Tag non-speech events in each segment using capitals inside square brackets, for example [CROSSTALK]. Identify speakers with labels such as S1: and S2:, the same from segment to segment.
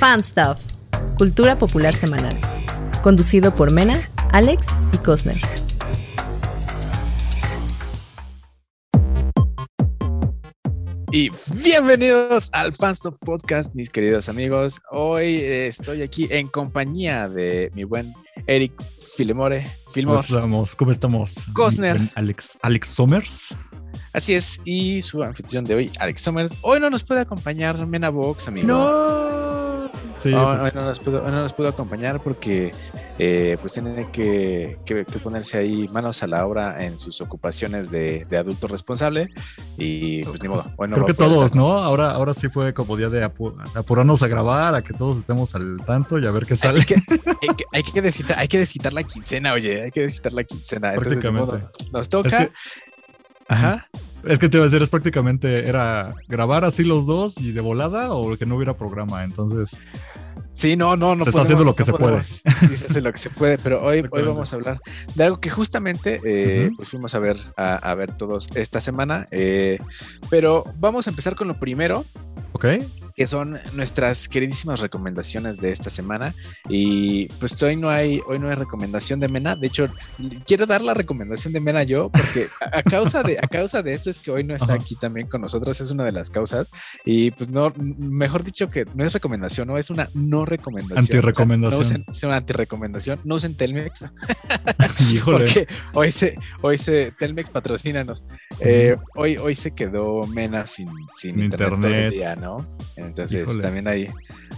S1: Fan Stuff, Cultura Popular Semanal. Conducido por Mena, Alex y Cosner.
S2: Y bienvenidos al Fanstuff Podcast, mis queridos amigos. Hoy eh, estoy aquí en compañía de mi buen Eric Filemore.
S3: ¿Cómo estamos? ¿Cómo estamos?
S2: Cosner.
S3: Alex, Alex Somers.
S2: Así es, y su anfitrión de hoy, Alex Somers. Hoy no nos puede acompañar Mena Box, amigo.
S3: No. Sí,
S2: No,
S3: pues,
S2: hoy, no nos pudo, no nos pudo acompañar porque eh, pues tiene que, que- que ponerse ahí manos a la obra en sus ocupaciones de, de adulto responsable y pues ni modo.
S3: pues,
S2: hoy no
S3: creo que todos,
S2: estar.
S3: ¿no? Ahora, ahora sí fue como día de apu- apurarnos a grabar, a que todos estemos al tanto y a ver qué sale.
S2: Hay [LAUGHS] que, hay, que, hay, que descitar, hay descitar la quincena, oye, hay que descitar la quincena. Entonces, ni modo,
S3: Prácticamente.
S2: nos toca.
S3: Es
S2: Ajá.
S3: Es que te iba a decir, es prácticamente era grabar así los dos y de volada o que no hubiera programa. Entonces,
S2: Sí, no, no, no.
S3: Se está haciendo lo que se puede.
S2: Sí, se hace lo que se puede, pero hoy, hoy vamos a hablar de algo que justamente eh,
S3: Ujú.
S2: pues fuimos a ver, a, a ver todos esta semana. eh, pero vamos a empezar con lo primero,
S3: ¿ok?
S2: Que son nuestras queridísimas recomendaciones de esta semana. Y pues hoy no hay, hoy no hay recomendación de Mena. De hecho, quiero dar la recomendación de Mena yo, porque a, causa de, a causa de esto es que hoy no está
S3: Ajá.
S2: aquí también con nosotros, es una de las causas. Y pues no, mejor dicho que no es recomendación, no es una no recomendación.
S3: Antirrecomendación.
S2: O sea, no usen- es una antirrecomendación. No usen Telmex, [LAUGHS]
S3: Híjole.
S2: porque hoy se, hoy se, Telmex patrocínanos. Eh, hoy, hoy se quedó Mena sin, sin
S3: Sin
S2: internet, todo el
S3: internet.
S2: día, ¿no? Entonces
S3: Híjole.
S2: también hay,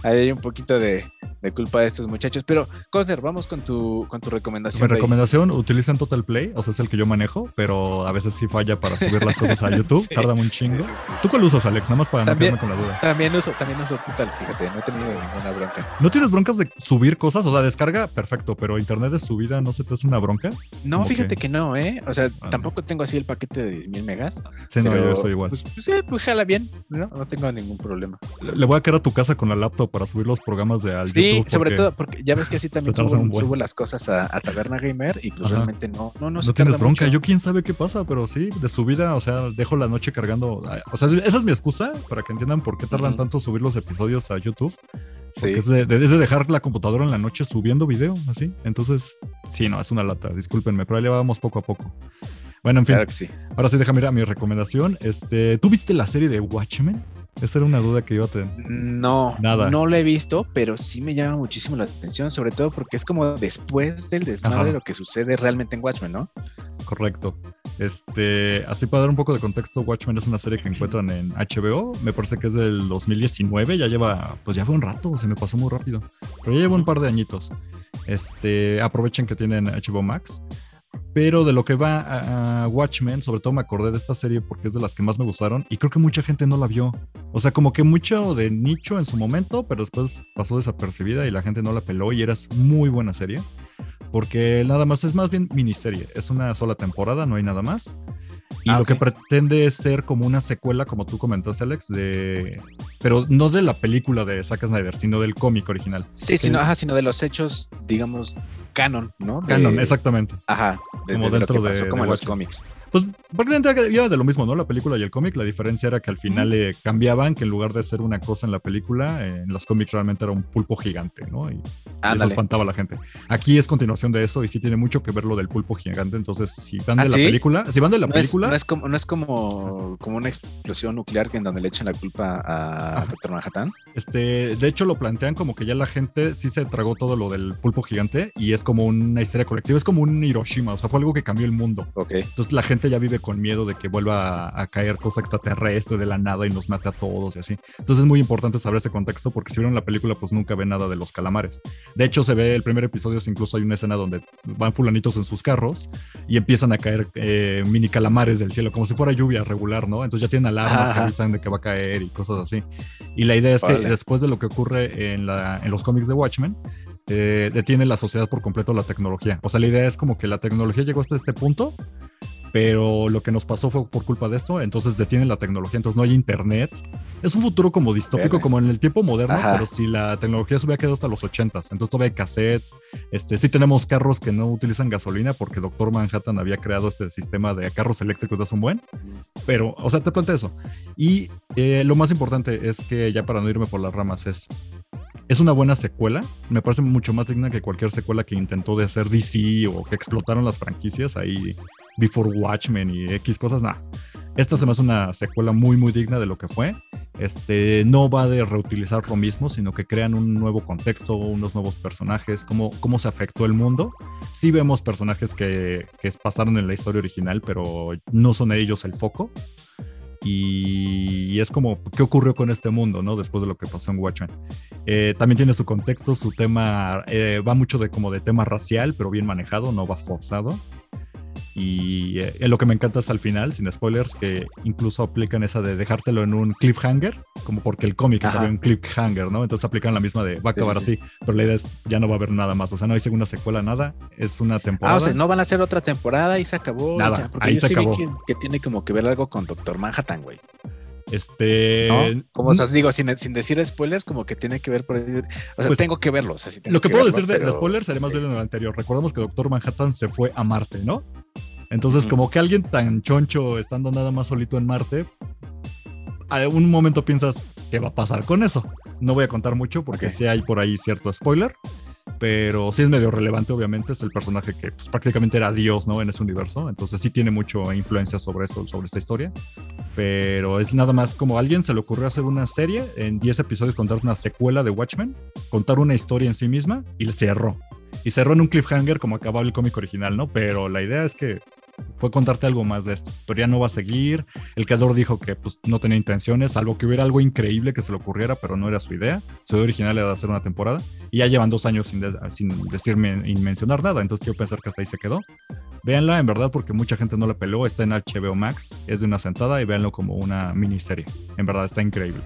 S2: hay un poquito de, de culpa de estos muchachos. Pero, Cosner, vamos con tu, con tu recomendación.
S3: Mi recomendación, utilicen Total Play, o sea, es el que yo manejo, pero a veces sí falla para subir las cosas a [LAUGHS] YouTube,
S2: Sí.
S3: tarda un chingo.
S2: sí, sí.
S3: ¿Tú cuál usas, Alex? Nada más para no
S2: También-
S3: quedarme con la duda.
S2: También uso, también uso Total, fíjate, no he tenido ninguna bronca.
S3: ¿No tienes broncas de subir cosas? O sea, descarga, perfecto, pero internet de subida no se te hace una bronca.
S2: No,
S3: ¿Cómo
S2: fíjate que no, ¿eh? O sea,
S3: Ah,
S2: tampoco tengo así el paquete de 10.000 megas.
S3: Sí, no,
S2: pero,
S3: yo soy igual.
S2: Pues, pues, sí, pues jala bien, ¿no? No tengo ningún problema.
S3: Le le voy a quedar a tu casa con la laptop para subir los programas de al
S2: Sí,
S3: YouTube.
S2: sobre todo porque ya ves que así [LAUGHS] también subo, las cosas a, a Taberna Gamer y pues
S3: Ajá.
S2: realmente no, no, no,
S3: No tienes bronca.
S2: mucho.
S3: Yo quién sabe qué pasa, pero sí, de subida, o sea, dejo la noche cargando. O sea, esa es mi excusa para que entiendan por qué tardan tanto subir los episodios a YouTube.
S2: Sí.
S3: Porque es de, de- es de dejar la computadora en la noche subiendo video, así. Entonces, sí, no, es una lata, discúlpenme, pero ahí le vamos poco a poco. Bueno, en fin,
S2: Claro que sí.
S3: ahora sí déjame ir a mi recomendación. Este, ¿Tú viste la serie de Watchmen? Esa era una duda que iba a tener.
S2: No,
S3: Nada.
S2: no lo he visto, pero sí me llama muchísimo la atención, sobre todo porque es como después del desmadre
S3: Ajá.
S2: lo que sucede realmente en Watchmen, ¿no?
S3: Correcto. Este, así para dar un poco de contexto, Watchmen es una serie que encuentran en HBO. Me parece que es del 2019. Ya lleva, pues ya fue un rato, se me pasó muy rápido. Pero ya lleva un par de añitos. Este, aprovechen que tienen HBO Max. Pero de lo que va a, a Watchmen, sobre todo me acordé de esta serie porque es de las que más me gustaron y creo que mucha gente no la vio. O sea, como que mucho de nicho en su momento, pero después pasó desapercibida y la gente no la peló y era muy buena serie. Porque nada más es más bien miniserie, es una sola temporada, no hay nada más. Y
S2: Ah,
S3: lo
S2: ok.
S3: que pretende es ser como una secuela, como tú comentaste, Alex, de. Pero no de la película de Zack Snyder, sino del cómic original.
S2: Sí, sino, ajá, sino de los hechos, digamos, canon, ¿no? De-
S3: Canon, exactamente.
S2: Ajá, de,
S3: Como
S2: de lo
S3: dentro
S2: que pasó
S3: de-
S2: como
S3: de
S2: en los cómics.
S3: Pues prácticamente iba de lo mismo, ¿no? La película y el cómic. La diferencia era que al final le cambiaban, que en lugar de ser una cosa en la película, eh, en los cómics realmente era un pulpo gigante, ¿no? Y, y eso espantaba a la gente. Aquí es continuación de eso y sí tiene mucho que ver lo del pulpo gigante. Entonces, si van
S2: ¿Ah,
S3: de la
S2: sí?
S3: película, si van de la
S2: No es,
S3: película,
S2: no es como, no es como, como una explosión nuclear que en donde le echan la culpa a. Doctor Manhattan.
S3: Este, de hecho, lo plantean como que ya la gente sí se tragó todo lo del pulpo gigante y es como una historia colectiva, es como un Hiroshima, o sea, fue algo que cambió el mundo. Entonces la gente ya vive con miedo de que vuelva a, a caer cosa extraterrestre de la nada y nos mate a todos y así. Entonces es muy importante saber ese contexto porque si vieron la película pues nunca ven nada de los calamares. De hecho se ve el primer episodio, incluso hay una escena donde van fulanitos en sus carros y empiezan a caer eh, mini calamares del cielo, como si fuera lluvia regular, ¿no? Entonces ya tienen alarmas que
S2: Ajá.
S3: avisan de que va a caer y cosas así. Y la idea es que después de lo que ocurre en, la, en los cómics de Watchmen, eh, detiene la sociedad por completo la tecnología. O sea, la idea es como que la tecnología llegó hasta este punto, pero lo que nos pasó fue por culpa de esto, entonces detienen la tecnología, entonces no hay internet. Es un futuro como distópico, como en el tiempo moderno,
S2: Ajá.
S3: pero si la tecnología se hubiera quedado hasta los 80s, entonces todavía hay cassettes, este, sí tenemos carros que no utilizan gasolina porque Doctor Manhattan había creado este sistema de carros eléctricos de hace un buen, pero, o sea, te cuento eso. Y eh, lo más importante es que ya para no irme por las ramas es es una buena secuela. Me parece mucho más digna que cualquier secuela que intentó de hacer DC o que explotaron las franquicias ahí, Before Watchmen y X cosas. Nada. Esta se me hace una secuela muy, muy digna de lo que fue. Este, no va de reutilizar lo mismo, sino que crean un nuevo contexto, unos nuevos personajes, cómo, cómo se afectó el mundo. Sí vemos personajes que, que pasaron en la historia original, pero no son ellos el foco. Y, es como, ¿qué ocurrió con este mundo, no? Después de lo que pasó en Watchmen. Eh, también tiene su contexto, su tema, eh, va mucho de como de tema racial, pero bien manejado, no va forzado. Y eh, lo que me encanta es al final, sin spoilers, que incluso aplican esa de dejártelo en un cliffhanger, como porque el cómic había un cliffhanger, ¿no? Entonces aplican la misma de va a acabar así, pero la idea es ya no va a haber nada más, o sea, no hay segunda secuela, nada, es una temporada. Ah, o sea,
S2: no van a hacer otra temporada y se acabó.
S3: Nada, ahí se acabó.
S2: que, tiene como que ver algo con Doctor Manhattan, güey.
S3: Este.
S2: Como os digo, sin, sin, decir spoilers, como que tiene que ver por O sea, pues, tengo que verlo.
S3: lo que, puedo decir de, spoilers, además de lo anterior. Recordemos que Doctor Manhattan se fue a Marte, ¿no? Entonces, como que alguien tan choncho estando nada más solito en Marte, a un momento piensas, ¿qué va a pasar con eso? No voy a contar mucho porque sí hay por ahí cierto spoiler, pero sí es medio relevante, obviamente. Es el personaje que pues, prácticamente era Dios, ¿no? En ese universo. Entonces sí tiene mucha influencia sobre eso, sobre esta historia. Pero es nada más como a alguien se le ocurrió hacer una serie en 10 episodios, contar una secuela de Watchmen, contar una historia en sí misma y le cerró. Y cerró en un cliffhanger como acababa el cómic original, ¿no? Pero la idea es que fue contarte algo más de esto. Pero ya no va a seguir. El creador dijo que pues, no tenía intenciones, salvo que hubiera algo increíble que se le ocurriera, pero no era su idea. Su idea original era hacer una temporada. Y ya llevan dos años sin, sin decirme y mencionar nada. Entonces quiero pensar que hasta ahí se quedó. Véanla en verdad porque mucha gente no la peló. Está en HBO Max. Es de una sentada y véanlo como una miniserie. En verdad está increíble.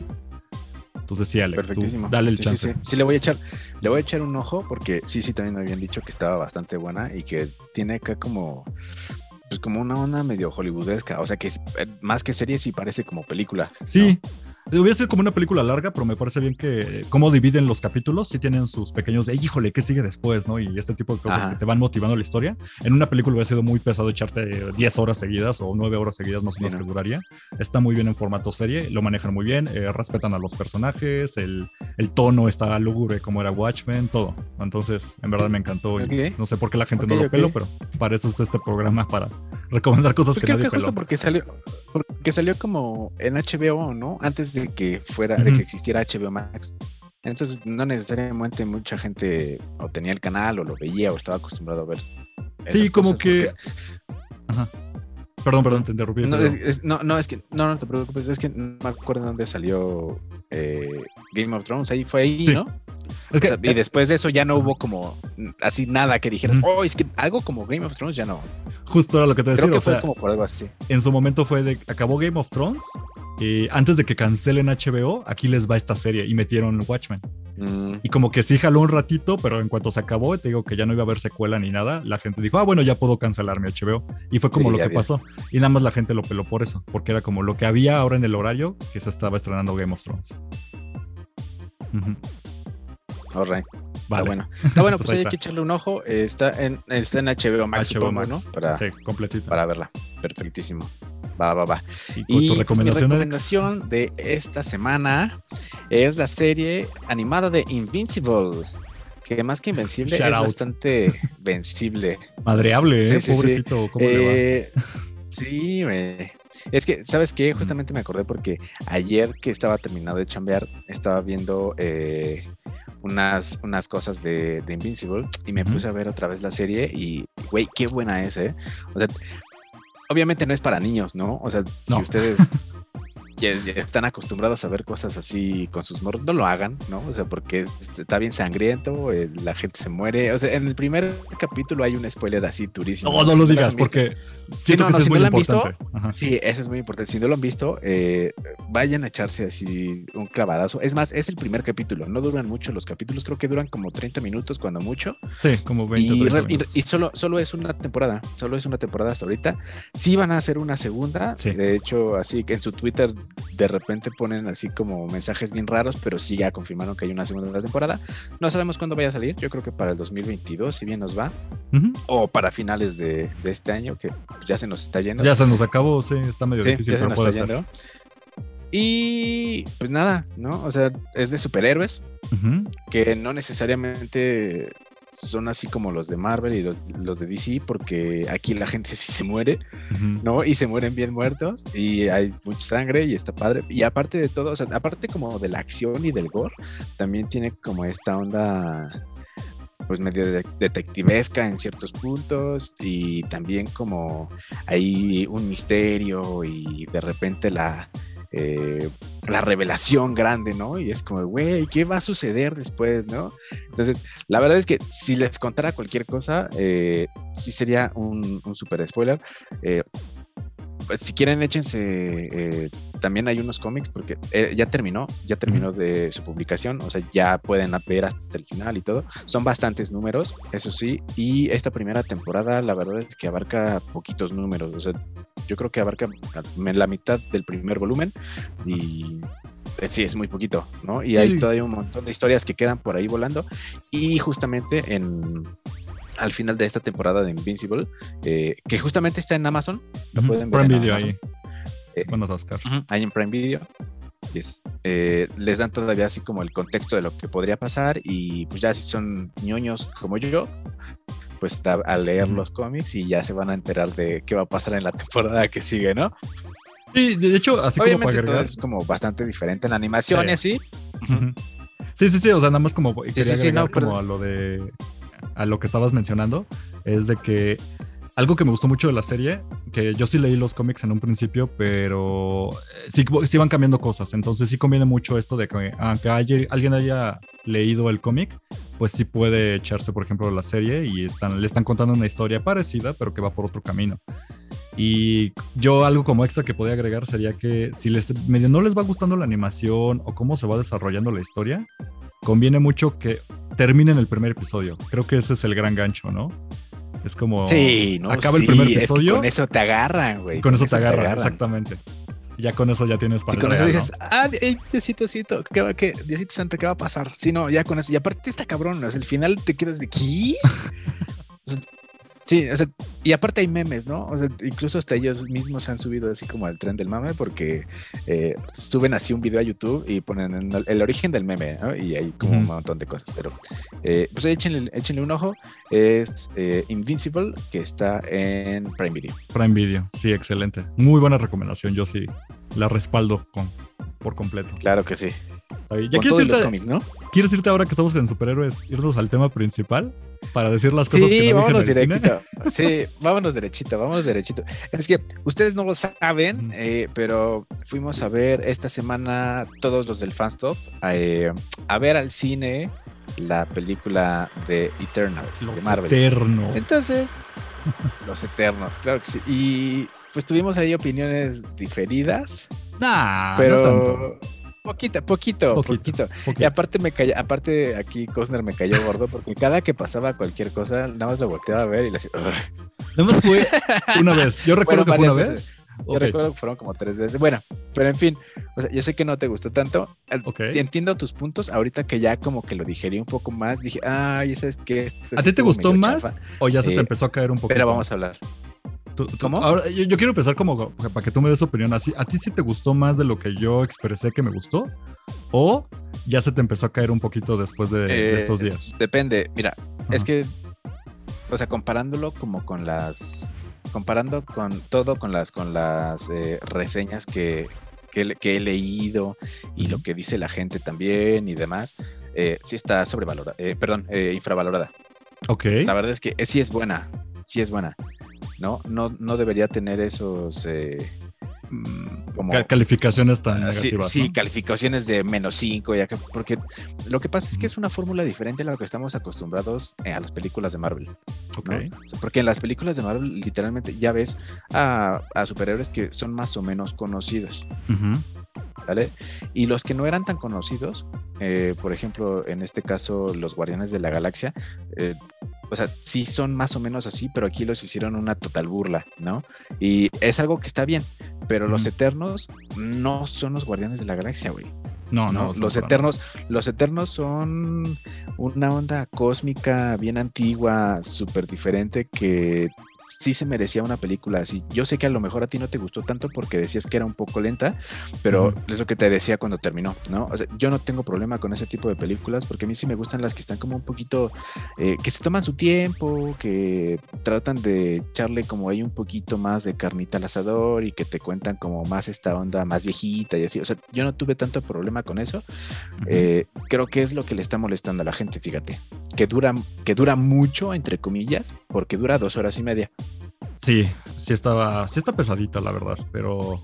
S3: Entonces sí, Alex, dale el chance.
S2: Sí, sí, le voy a echar, le voy a echar un ojo porque sí, sí, también me habían dicho que estaba bastante buena y que tiene acá como pues como una onda medio hollywoodesca, o sea que eh, más que serie sí parece como película.
S3: Sí, Hubiera sido como una película larga, pero me parece bien que cómo dividen los capítulos, sí tienen sus pequeños, híjole, ¿qué sigue después? ¿no? Y este tipo de cosas que te van motivando la historia. En una película hubiera sido muy pesado echarte 10 horas seguidas o 9 horas seguidas, no sé más que duraría. Está muy bien en formato serie, lo manejan muy bien, eh, respetan a los personajes, el, el, tono está lúgubre como era Watchmen, todo. Entonces, en verdad me encantó. no sé por qué la gente no lo peló, pero para eso es este programa, para recomendar cosas pues que nadie que
S2: justo porque salió, porque salió como en HBO, ¿no? Antes de de que fuera, de que existiera HBO Max. Entonces, no necesariamente mucha gente o tenía el canal o lo veía o estaba acostumbrado a ver.
S3: Sí, como que. Ajá. Perdón, perdón, te interrumpí.
S2: No, no, es que no, no te preocupes, es que no me acuerdo dónde salió eh, Game of Thrones, ahí fue ahí, ¿no? Y después de eso ya no hubo como así nada que dijeras, oh, es que algo como Game of Thrones ya no.
S3: Justo era lo que te decía.
S2: Creo que fue como por algo así.
S3: En su momento fue de, acabó Game of Thrones y antes de que cancelen HBO, aquí les va esta serie y metieron Watchmen. Mm. Y como que sí jaló un ratito, pero en cuanto se acabó, te digo que ya no iba a haber secuela ni nada, la gente dijo, ah, bueno, ya puedo cancelar mi HBO. Y fue como lo que pasó. Y nada más la gente lo peló por eso, porque era como lo que había ahora en el horario que se estaba estrenando Game of Thrones.
S2: Vale. Está bueno. Está bueno, [LAUGHS] pues, hay que echarle un ojo. está, en, está en HBO Max, HBO Max. ¿no?
S3: Para, sí, completito.
S2: Para verla. Perfectísimo. Va, va, va.
S3: Y, tu recomendación,
S2: mi recomendación de esta semana es la serie animada de Invincible. Que más que invencible es bastante [LAUGHS] vencible.
S3: Madreable, ¿eh? Pobrecito, ¿cómo le va? Eh, [LAUGHS]
S2: sí, Es que, ¿sabes qué? Justamente me acordé porque ayer que estaba terminado de chambear, estaba viendo eh, unas, unas cosas de, Invincible y me puse a ver otra vez la serie y, güey, qué buena es, ¿eh? O sea, obviamente no es para niños, ¿no? O sea, si ustedes [LAUGHS] ya, están acostumbrados a ver cosas así con sus morros, no lo hagan, ¿no? O sea, porque está bien sangriento, eh, la gente se muere. O sea, en el primer capítulo hay un spoiler así durísimo.
S3: No, no lo digas, porque siento que es muy importante.
S2: sí, eso es muy importante. Si no lo han visto, eh, vayan a echarse así un clavadazo. Es más, es el primer capítulo, no duran mucho los capítulos, creo que duran como 30 minutos cuando mucho.
S3: Sí, como 20
S2: y, y, solo, solo es una temporada, solo es una temporada hasta ahorita. Sí van a hacer una segunda, de hecho, así que en su Twitter de repente ponen así como mensajes bien raros, pero sí ya confirmaron que hay una segunda temporada. No sabemos cuándo vaya a salir, yo creo que para el 2022, si bien nos va, o para finales de, este año, que ya se nos está yendo.
S3: Ya se nos acabó, sí, está medio difícil,
S2: pero puede ser. Y pues nada, ¿no? O sea, es de superhéroes, que no necesariamente son así como los de Marvel y los, los de DC, porque aquí la gente [LAUGHS] sí se muere. ¿no? Y se mueren bien muertos y hay mucha sangre y está padre. Y aparte de todo, o sea, aparte como de la acción y del gore, también tiene como esta onda pues medio de- detectivesca en ciertos puntos y también como hay un misterio y de repente la eh, la revelación grande, ¿no? Y es como, güey, ¿qué va a suceder después, no? Entonces, la verdad es que si les contara cualquier cosa, eh, sí sería un, un super spoiler. Eh, pues, si quieren, échense. eh, también hay unos cómics, porque eh, ya terminó, ya terminó de su publicación, o sea, ya pueden ver hasta el final y todo. Son bastantes números, eso sí, y esta primera temporada, la verdad es que abarca poquitos números, o sea, yo creo que abarca la mitad del primer volumen y eh, sí, es muy poquito, ¿no? Y hay
S3: Sí.
S2: todavía un montón de historias que quedan por ahí volando y justamente en al final de esta temporada de Invincible, eh, que justamente está en Amazon, lo pueden ver en Amazon.
S3: ahí.
S2: Eh,
S3: Bueno, Oscar.
S2: Ujú, ahí en Prime Video. Y es, eh, les dan todavía así como el contexto de lo que podría pasar y pues ya si son ñoños como yo, pues a, a leer los cómics y ya se van a enterar de qué va a pasar en la temporada que sigue, ¿no?
S3: Sí, de hecho, así como para
S2: Obviamente todo
S3: agregar.
S2: es como bastante diferente en la animación
S3: Sí.
S2: y así.
S3: Sí, sí, sí, o sea, nada más como quería
S2: sí, sí,
S3: agregar
S2: no,
S3: como a lo de a lo que estabas mencionando, es de que algo que me gustó mucho de la serie, que yo sí leí los cómics en un principio, pero eh, sí, sí van cambiando cosas, entonces sí conviene mucho esto de que aunque haya- alguien haya leído el cómic, pues sí puede echarse, por ejemplo, la serie y están, le están contando una historia parecida, pero que va por otro camino. Y yo algo como extra que podría agregar sería que si les medio no les va gustando la animación o cómo se va desarrollando la historia, conviene mucho que terminen el primer episodio. Creo que ese es el gran gancho, ¿no? Es como
S2: Sí, ¿no?
S3: acaba el primer
S2: es que
S3: episodio
S2: con eso te agarran, güey.
S3: con eso te agarran, exactamente. Y ya con eso ya tienes para
S2: Y con eso
S3: ¿no?
S2: dices, ah, ey, Diosito, Diosito, ¿qué va, qué? Diosito Santo, ¿qué va a pasar? Sí, no, ya con eso. Y aparte está cabrón, o sea, el final te quedas de ¿qué? [LAUGHS] Sí, o sea, y aparte hay memes, ¿no? O sea, incluso hasta ellos mismos se han subido así como al tren del mame porque eh, suben así un video a YouTube y ponen en el, el origen del meme, ¿no? Y hay como un montón de cosas, pero eh, pues échenle, échenle un ojo. Es eh, Invincible, que está en Prime Video.
S3: Prime Video, sí, excelente. Muy buena recomendación, yo sí la respaldo con, por completo.
S2: Claro que sí.
S3: ¿Ya
S2: Con
S3: quieres irte,
S2: cómics, ¿no?
S3: quieres irte ahora que estamos en superhéroes, irnos al tema principal para decir las cosas que
S2: Sí,
S3: no
S2: vámonos
S3: dije en el cine?
S2: directito. [LAUGHS] Sí, vámonos derechito, vámonos derechito. Es que ustedes no lo saben, eh, pero fuimos a ver esta semana todos los del Fanstuff eh, a ver al cine la película de Eternals de
S3: Los
S2: Marvel.
S3: Eternos.
S2: Entonces, [LAUGHS] los Eternos, claro que sí. Y pues tuvimos ahí opiniones diferidas,
S3: Nah,
S2: pero
S3: no tanto.
S2: Poquito, poquito,
S3: Poquito.
S2: Y aparte me cayó, aparte aquí Cosner me cayó gordo porque cada que pasaba cualquier cosa, nada más lo volteaba a ver y le decía, "Ugh".
S3: Nada más fue una vez. Yo recuerdo
S2: Bueno,
S3: que fue una
S2: varias
S3: vez.
S2: Yo
S3: Ok,
S2: recuerdo que fueron como tres veces. Bueno, pero en fin, o sea, yo sé que no te gustó tanto. Eh,
S3: ok.
S2: Entiendo tus puntos. Ahorita que ya como que lo digerí un poco más, dije, ay, ¿sabes qué? Esto
S3: ¿A ti te gustó más
S2: chafa".
S3: o ya se
S2: Eh,
S3: te empezó a caer un poco?
S2: Pero vamos a hablar. ¿Cómo?
S3: Ahora, yo, yo quiero empezar como para que tú me des opinión así. ¿A ti sí te gustó más de lo que yo expresé que me gustó? ¿O ya se te empezó a caer un poquito después de, de
S2: Eh,
S3: estos días?
S2: Depende. Mira, es que, o sea, comparándolo como con las, comparando con todo con las, con las eh, reseñas que, que, he leído y lo que dice la gente también y demás, eh, sí está sobrevalorada, perdón, eh, infravalorada.
S3: Ok.
S2: La verdad es que sí es buena, sí es buena. No, no, no debería tener esos eh, mm, como
S3: Cal- Calificaciones tan
S2: Ah, sí,
S3: negativas.
S2: sí, calificaciones de menos 5, porque lo que pasa es que es una fórmula diferente a lo que estamos acostumbrados eh, a las películas de Marvel. Porque en las películas de Marvel literalmente ya ves a, a superhéroes que son más o menos conocidos. ¿vale? Y los que no eran tan conocidos, eh, por ejemplo, en este caso los Guardianes de la Galaxia, eh, o sea, sí son más o menos así, pero aquí los hicieron una total burla, ¿no? Y es algo que está bien, pero los. Eternos no son los Guardianes de la Galaxia, güey.
S3: No,
S2: ¿no?
S3: no.
S2: los eternos, los eternos son una onda cósmica bien antigua, súper diferente que sí se merecía una película así. Yo sé que a lo mejor a ti no te gustó tanto porque decías que era un poco lenta, pero es lo que te decía cuando terminó, ¿no? O sea, yo no tengo problema con ese tipo de películas porque a mí sí me gustan las que están como un poquito, eh, que se toman su tiempo, que tratan de echarle como ahí un poquito más de carnita al asador y que te cuentan como más esta onda más viejita y así. O sea, yo no tuve tanto problema con eso. Eh, creo que es lo que le está molestando a la gente, fíjate, que dura, que dura mucho, entre comillas, porque dura dos horas y media.
S3: Sí, sí estaba, sí está pesadita, la verdad, pero,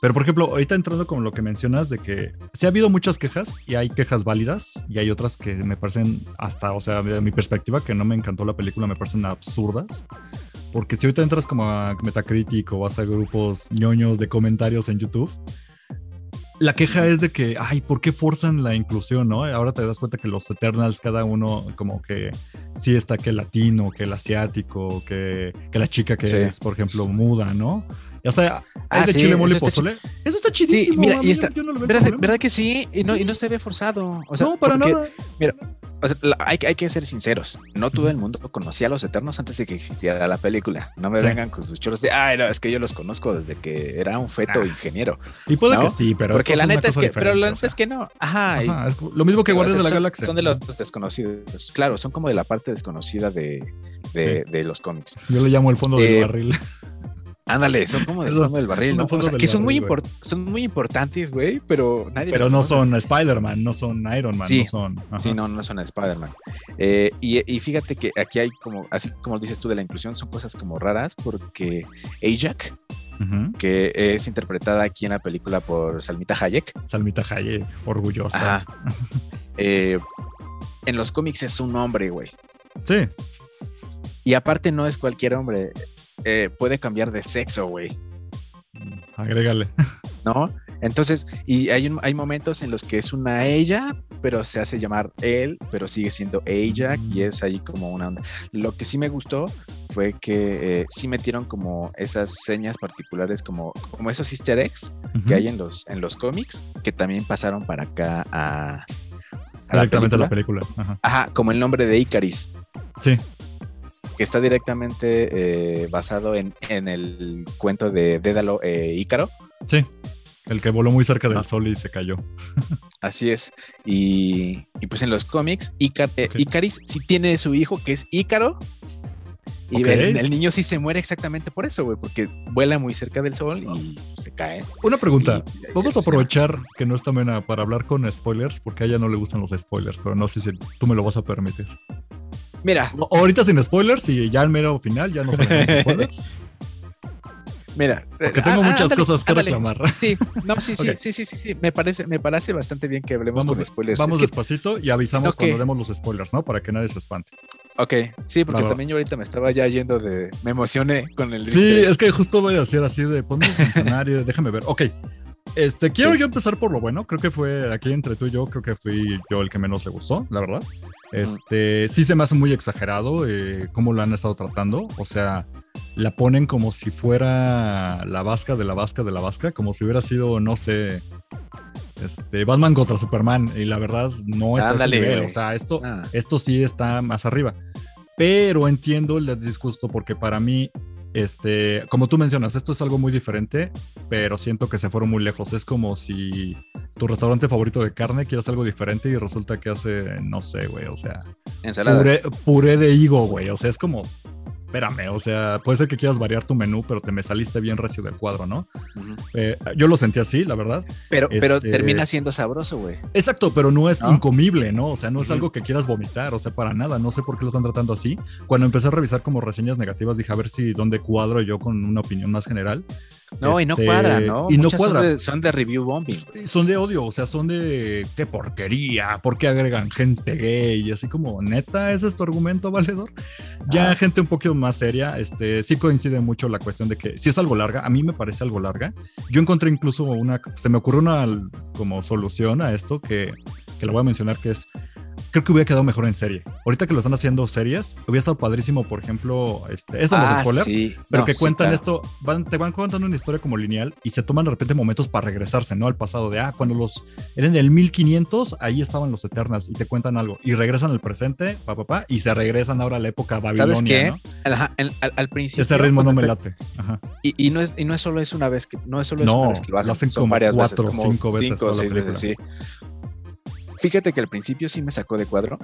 S3: pero por ejemplo, ahorita entrando con lo que mencionas de que sí ha habido muchas quejas y hay quejas válidas y hay otras que me parecen hasta, o sea, de mi perspectiva, que no me encantó la película, me parecen absurdas. Porque si ahorita entras como a Metacritic o vas a grupos ñoños de comentarios en YouTube, la queja es de que, ay, ¿por qué forzan la inclusión, no? Ahora te das cuenta que los Eternals, cada uno como que sí está que el latino, que el asiático, que, que la chica que es, por ejemplo, muda, ¿no? O sea, ah, de chile mole pozole. Eso está chidísimo.
S2: mira, y está, ¿verdad, que sí? Y no, y no se ve forzado. O sea,
S3: no, para nada.
S2: Mira, hay, hay, que ser sinceros. No todo el mundo conocía a los Eternos antes de que existiera la película. No me vengan con sus chorros de, ay, no, es que yo los conozco desde que era un feto ah. ingeniero.
S3: Y puede que sí, pero.
S2: Porque la neta es que, pero la neta es que no. Ajá.
S3: lo mismo que Guardias de la Galaxia.
S2: Son de los desconocidos. Claro, son como de la parte desconocida de, de, los cómics.
S3: Yo le llamo el fondo del eh, barril.
S2: Ándale, son como del fondo del barril, ¿no? que son, muy son muy importantes, güey, pero nadie.
S3: Pero no son Spider-Man, no son Iron Man, no son.
S2: Sí, no, no son Spider-Man. Eh, y, fíjate que aquí hay como, así como dices tú de la inclusión, son cosas como raras porque Ajax, que es interpretada aquí en la película por Salmita Hayek.
S3: Salmita Hayek, orgullosa. [LAUGHS]
S2: Eh, en los cómics es un hombre, güey.
S3: Sí.
S2: Y aparte no es cualquier hombre eh, puede cambiar de sexo, güey.
S3: Agrégale.
S2: ¿No? Entonces, y hay, hay momentos en los que es una ella, pero se hace llamar él, pero sigue siendo ella, y es ahí como una onda. Lo que sí me gustó fue que eh, sí metieron como esas señas particulares, como, como esos easter eggs que hay en los, en los cómics, que también pasaron para acá a...
S3: Directamente a la película.
S2: Ajá. Ajá, como el nombre de Icaris.
S3: Sí
S2: que está directamente eh, basado en, el cuento de Dédalo e Ícaro.
S3: Sí, el que voló muy cerca del ah. sol y se cayó.
S2: Así es. Y, pues en los cómics, eh, Icaris sí tiene su hijo que es Ícaro. Y el, niño sí se muere exactamente por eso, güey, porque vuela muy cerca del sol y se cae.
S3: Una pregunta. Vamos a aprovechar que no está Mena para hablar con spoilers, porque a ella no le gustan los spoilers, pero no sé si tú me lo vas a permitir.
S2: Mira.
S3: Ahorita sin spoilers y ya al mero final ya no sabemos spoilers. [LAUGHS]
S2: Mira,
S3: porque tengo ah, muchas cosas que reclamar.
S2: Sí, no, [LAUGHS] sí, sí, sí, sí, sí, sí, me parece, me parece bastante bien que hablemos
S3: vamos,
S2: con spoilers.
S3: Vamos despacito y avisamos cuando demos los spoilers, ¿no? Para que nadie se espante.
S2: Ok, sí, porque también yo ahorita me estaba ya yendo de, me emocioné con el.
S3: Sí, es que justo voy a decir así de ponme funcionario, [LAUGHS] déjame ver. Ok, este, quiero yo empezar por lo bueno. Creo que fue aquí entre tú y yo, creo que fui yo el que menos le gustó, la verdad. Este, sí se me hace muy exagerado eh, cómo lo han estado tratando. O sea, la ponen como si fuera la vasca de la vasca de la vasca, como si hubiera sido, no sé, este, Batman contra Superman. Y la verdad, no es nivel. O sea, esto, ah. esto sí está más arriba. Pero entiendo el disgusto porque para mí este, como tú mencionas, esto es algo muy diferente, pero siento que se fueron muy lejos. Es como si tu restaurante favorito de carne quieres algo diferente y resulta que hace, no sé, güey, o sea,
S2: Puré,
S3: puré de higo, güey. O sea, es como, espérame, o sea, puede ser que quieras variar tu menú, pero te me saliste bien recio del cuadro, ¿no? Eh, yo lo sentí así, la verdad.
S2: Pero, pero este, termina siendo sabroso, güey.
S3: Exacto, pero no es incomible, ¿no? O sea, no es algo que quieras vomitar, o sea, para nada. No sé por qué lo están tratando así. Cuando empecé a revisar como reseñas negativas, dije a ver si dónde cuadro yo con una opinión más general.
S2: No, y no este, cuadra, ¿no?
S3: Y no cuadra.
S2: Son de, review bombing.
S3: Son de odio, o sea, son de qué porquería, ¿por qué agregan gente gay? Y así como, neta, ¿ese es tu argumento, valedor? Ya ah. gente un poquito más seria, este, sí coincide mucho la cuestión de que si es algo larga, a mí me parece algo larga. Yo encontré incluso una, se me ocurrió una como solución a esto que, que lo voy a mencionar, que es creo que hubiera quedado mejor en serie. Ahorita que lo están haciendo series, hubiera estado padrísimo, por ejemplo, este, esto no es
S2: Ah,
S3: spoiler,
S2: sí.
S3: pero
S2: No,
S3: que
S2: sí,
S3: cuentan
S2: claro.
S3: esto, van, te van contando una historia como lineal y se toman de repente momentos para regresarse, ¿no? Al pasado de, ah, cuando los, eran en el 1500, ahí estaban los Eternals y te cuentan algo y regresan al presente, pa, pa, pa, y se regresan ahora a la época babilonia,
S2: ¿Sabes qué? el- al, al principio.
S3: Ese ritmo no me late. Ajá.
S2: Y, y no es, y no es solo es una vez que no es solo es
S3: No,
S2: una vez que lo hacen,
S3: lo hacen
S2: son
S3: como
S2: varias
S3: cuatro o
S2: veces, como
S3: cinco veces
S2: cinco seis veces, sí. Fíjate que al principio sí me sacó de cuadro,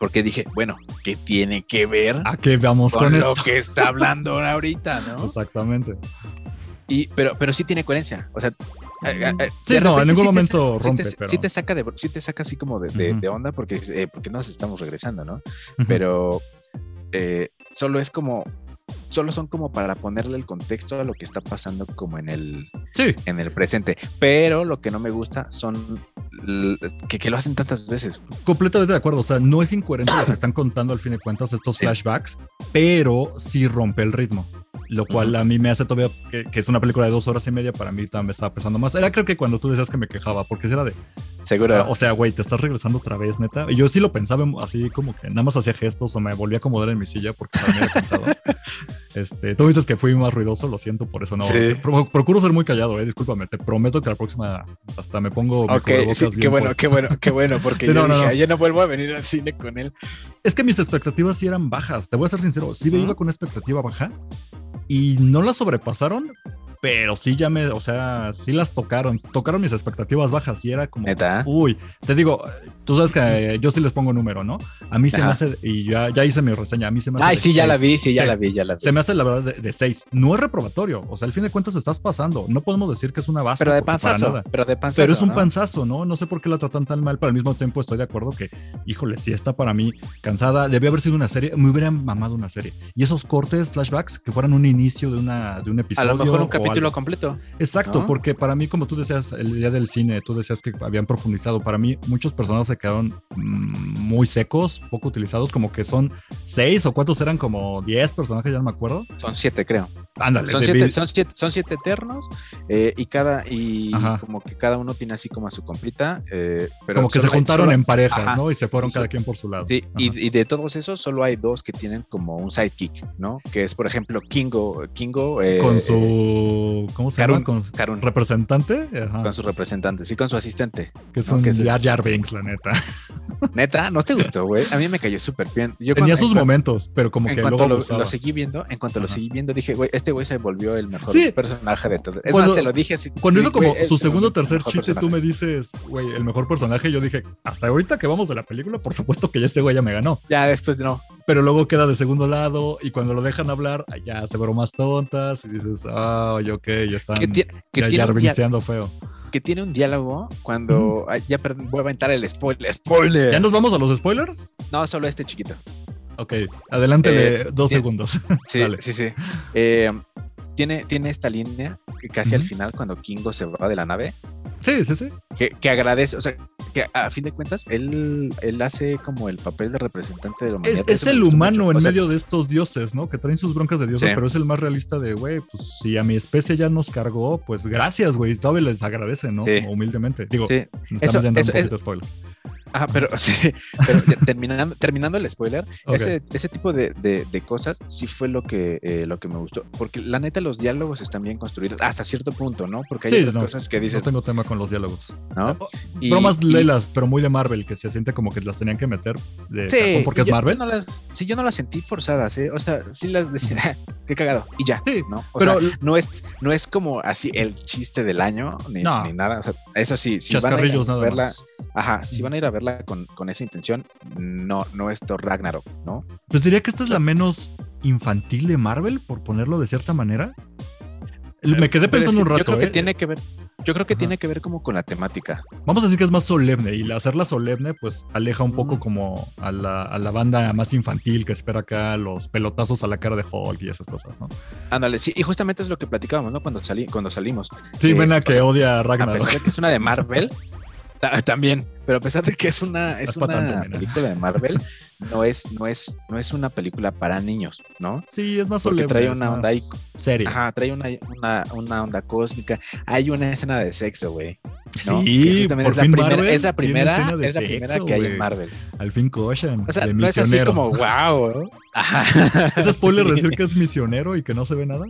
S2: porque dije, bueno, ¿qué tiene que ver
S3: ¿A qué vamos
S2: con,
S3: con,
S2: lo
S3: esto?
S2: que está hablando [LAUGHS] ahorita, no?
S3: Exactamente.
S2: Y, pero, pero sí tiene coherencia. O sea, a-
S3: Sí,
S2: de
S3: no, en ningún
S2: sí te
S3: momento
S2: sí
S3: rompe,
S2: te,
S3: pero-
S2: sí te saca de, sí te saca así como de, de- onda porque, eh, porque nos estamos regresando, ¿no? Pero eh, solo es como, solo son como para ponerle el contexto a lo que está pasando como en el,
S3: Sí,
S2: en el presente. Pero lo que no me gusta son que, que lo hacen tantas veces.
S3: completamente de acuerdo. O sea, no es incoherente lo que están contando al fin de cuentas estos
S2: Sí.
S3: flashbacks, pero sí rompe el ritmo. Lo cual a mí me hace todavía que, que es una película de dos horas y media, para mí también me estaba pesando más. Era creo que cuando tú decías que me quejaba, porque era de,
S2: Seguro.
S3: o sea, güey, te estás regresando otra vez, neta. Y yo sí lo pensaba en- así como que nada más hacía gestos o me volví a acomodar en mi silla porque estaba medio cansado. [LAUGHS] Este, tú dices que fui más ruidoso, lo siento por eso. No,
S2: Sí.
S3: Pro- procuro ser muy callado, eh, discúlpame. Te prometo que la próxima hasta me pongo
S2: Ok, sí, qué bueno,
S3: puesto.
S2: qué bueno, qué bueno, porque [LAUGHS]
S3: Sí,
S2: yo
S3: no, no,
S2: dije,
S3: no.
S2: "Ay, yo no vuelvo a venir al cine con él.
S3: Es que mis expectativas sí eran bajas. Te voy a ser sincero. Sí me
S2: Ujú.
S3: iba con una expectativa baja y no la sobrepasaron, pero sí ya me, o sea, sí las tocaron. Tocaron mis expectativas bajas y era como,
S2: Neta.
S3: uy, te digo, tú sabes que eh, yo sí les pongo número, ¿no? A mí se me hace, y ya, ya hice mi reseña, a mí se me hace.
S2: Ay,
S3: de
S2: sí, ya la vi, sí, ya
S3: Sí.
S2: la vi, ya la vi.
S3: Se me hace la verdad de, de seis. No es reprobatorio. O sea, al fin de cuentas estás pasando. No podemos decir que es una base.
S2: Pero de panzazo,
S3: nada.
S2: pero de panzazo.
S3: Pero es un
S2: ¿no?
S3: panzazo, ¿no? No sé por qué la tratan tan mal, pero al mismo tiempo estoy de acuerdo que, híjole, si está para mí cansada, debió haber sido una serie, me hubieran mamado una serie. Y esos cortes, flashbacks, que fueran un inicio de, una, de un
S2: A
S3: episodio.
S2: lo mejor un capítulo completo.
S3: Exacto,
S2: ¿no?
S3: porque para mí, como tú decías, el día del cine, tú decías que habían profundizado. Para mí, muchos personajes se quedaron mm, muy secos, poco utilizados, como que son seis o cuántos eran como diez personajes, ya no me acuerdo.
S2: Son siete, creo.
S3: Ándale,
S2: Son siete, son siete, son siete eternos eh, y cada y
S3: Ajá.
S2: como que cada uno tiene así como a su complita. eh, pero
S3: como que se juntaron
S2: solo-
S3: en parejas,
S2: Ajá.
S3: ¿no? Y se fueron cada quien por su lado.
S2: Sí, y, y de todos esos solo hay dos que tienen como un sidekick, ¿no? Que es, por ejemplo, Kingo, Kingo eh,
S3: con
S2: eh,
S3: su. ¿Cómo se
S2: Karun,
S3: llama? Con
S2: Karun,
S3: representante. Ajá.
S2: con sus representantes y con su asistente.
S3: que es
S2: no,
S3: un
S2: que es
S3: Jar Jar Binks, la neta. [LAUGHS]
S2: Neta, ¿no te gustó, güey? A mí me cayó súper bien. Yo
S3: Tenía
S2: cuando-
S3: sus momentos, pero como
S2: En
S3: que
S2: cuanto
S3: luego
S2: lo, lo seguí viendo, en cuanto lo seguí viendo, dije, güey, este güey se volvió el mejor
S3: Sí.
S2: personaje de todo. Es
S3: Cuando-
S2: más, te lo dije así.
S3: Cuando hizo como su segundo o tercer chiste, tú me dices, güey, el mejor personaje. Yo dije, hasta ahorita que vamos de la película, por supuesto que ya este güey ya me ganó.
S2: Ya después no.
S3: Pero luego queda de segundo lado y cuando lo dejan hablar, ya se bromas tontas y dices, ah, ok, ya están
S2: Que, ti- que
S3: ya Jarvinseando feo.
S2: Que tiene un diálogo cuando. ay, ya perdón, voy a aventar el spoiler. ¡Spoiler!
S3: ¿Ya nos vamos a los spoilers?
S2: No, solo este chiquito.
S3: Ok, adelántele
S2: Eh,
S3: dos segundos. [LAUGHS]
S2: Sí,
S3: Dale.
S2: sí, sí. Eh, tiene, tiene esta línea que casi al final, cuando Kingo se va de la nave,
S3: Sí, sí, sí.
S2: que, que agradece, o sea, que a fin de cuentas, él, él hace como el papel de representante de la humanidad.
S3: Es, es el humano
S2: mucho.
S3: en
S2: O sea,
S3: medio de estos dioses, ¿no? Que traen sus broncas de dioses,
S2: Sí.
S3: pero es el más realista de, güey, pues si a mi especie ya nos cargó, pues gracias, güey. Todavía les agradece, ¿no?
S2: Sí.
S3: Humildemente. Digo,
S2: Sí,
S3: nos
S2: Eso-
S3: estamos yendo
S2: eso
S3: un poquito spoiler.
S2: Ajá, pero [LAUGHS] sí, pero terminando, terminando el spoiler,
S3: Ok.
S2: ese, ese tipo de, de- de cosas sí fue lo que, eh, lo que me gustó. Porque la neta, los diálogos están bien construidos hasta cierto punto, ¿no? Porque hay
S3: Sí,
S2: otras
S3: no,
S2: cosas que
S3: No
S2: dices,
S3: tengo tema con los diálogos.
S2: ¿no? Y-
S3: Bromas
S2: y-
S3: lelas, pero muy de Marvel, que se siente como que las tenían que meter de
S2: Sí,
S3: porque es
S2: yo-
S3: Marvel.
S2: no las, sí, yo no las sentí forzadas, ¿eh? O sea, sí las [LAUGHS] decía, qué cagado, y ya.
S3: Sí,
S2: ¿no? O
S3: pero-
S2: sea, no es, no es como así el chiste del año, ni,
S3: No.
S2: ni nada. O sea, eso sí, si van a ir a
S3: Chascarrillos nada
S2: verla,
S3: más.
S2: ajá, si van a ir a verla con, con esa intención, no, no es Thor Ragnarok, ¿no?
S3: Pues diría que esta es la menos infantil de Marvel, por ponerlo de cierta manera. Me quedé
S2: es
S3: pensando
S2: que
S3: un rato,
S2: Yo creo que
S3: ¿eh?
S2: tiene que ver, yo creo que
S3: Ajá.
S2: tiene que ver como con la temática.
S3: Vamos a decir que es más solemne y hacerla solemne, pues aleja un poco
S2: Mm.
S3: como a la, a la banda más infantil que espera acá los pelotazos a la cara de Hulk y esas cosas, ¿no?
S2: Ándale, sí, y justamente es lo que platicábamos, ¿no? Cuando, salí, cuando salimos.
S3: Sí,
S2: Eh,
S3: ven a
S2: o
S3: que
S2: sea,
S3: odia a
S2: A
S3: Ragnarok.
S2: pesar de que es una de Marvel, [LAUGHS] también, pero a pesar de que es una, es
S3: tanto,
S2: una
S3: mira.
S2: película de Marvel, no es, no, es, no es una película para niños, ¿no?
S3: Sí, es más
S2: Porque
S3: solemne.
S2: trae una onda ahí-
S3: Seria.
S2: Ajá, trae una, una, una onda cósmica. Hay una escena de sexo, güey. ¿no?
S3: Sí, por
S2: es la
S3: fin
S2: primera,
S3: Marvel
S2: es la primera,
S3: escena de
S2: es la primera
S3: sexo,
S2: que hay en Marvel.
S3: Al fin cochan.
S2: O sea,
S3: de
S2: no es así
S3: misionero.
S2: como wow, ¿no? [LAUGHS]
S3: ¿Es spoiler
S2: Sí.
S3: decir que es misionero y que no se ve nada?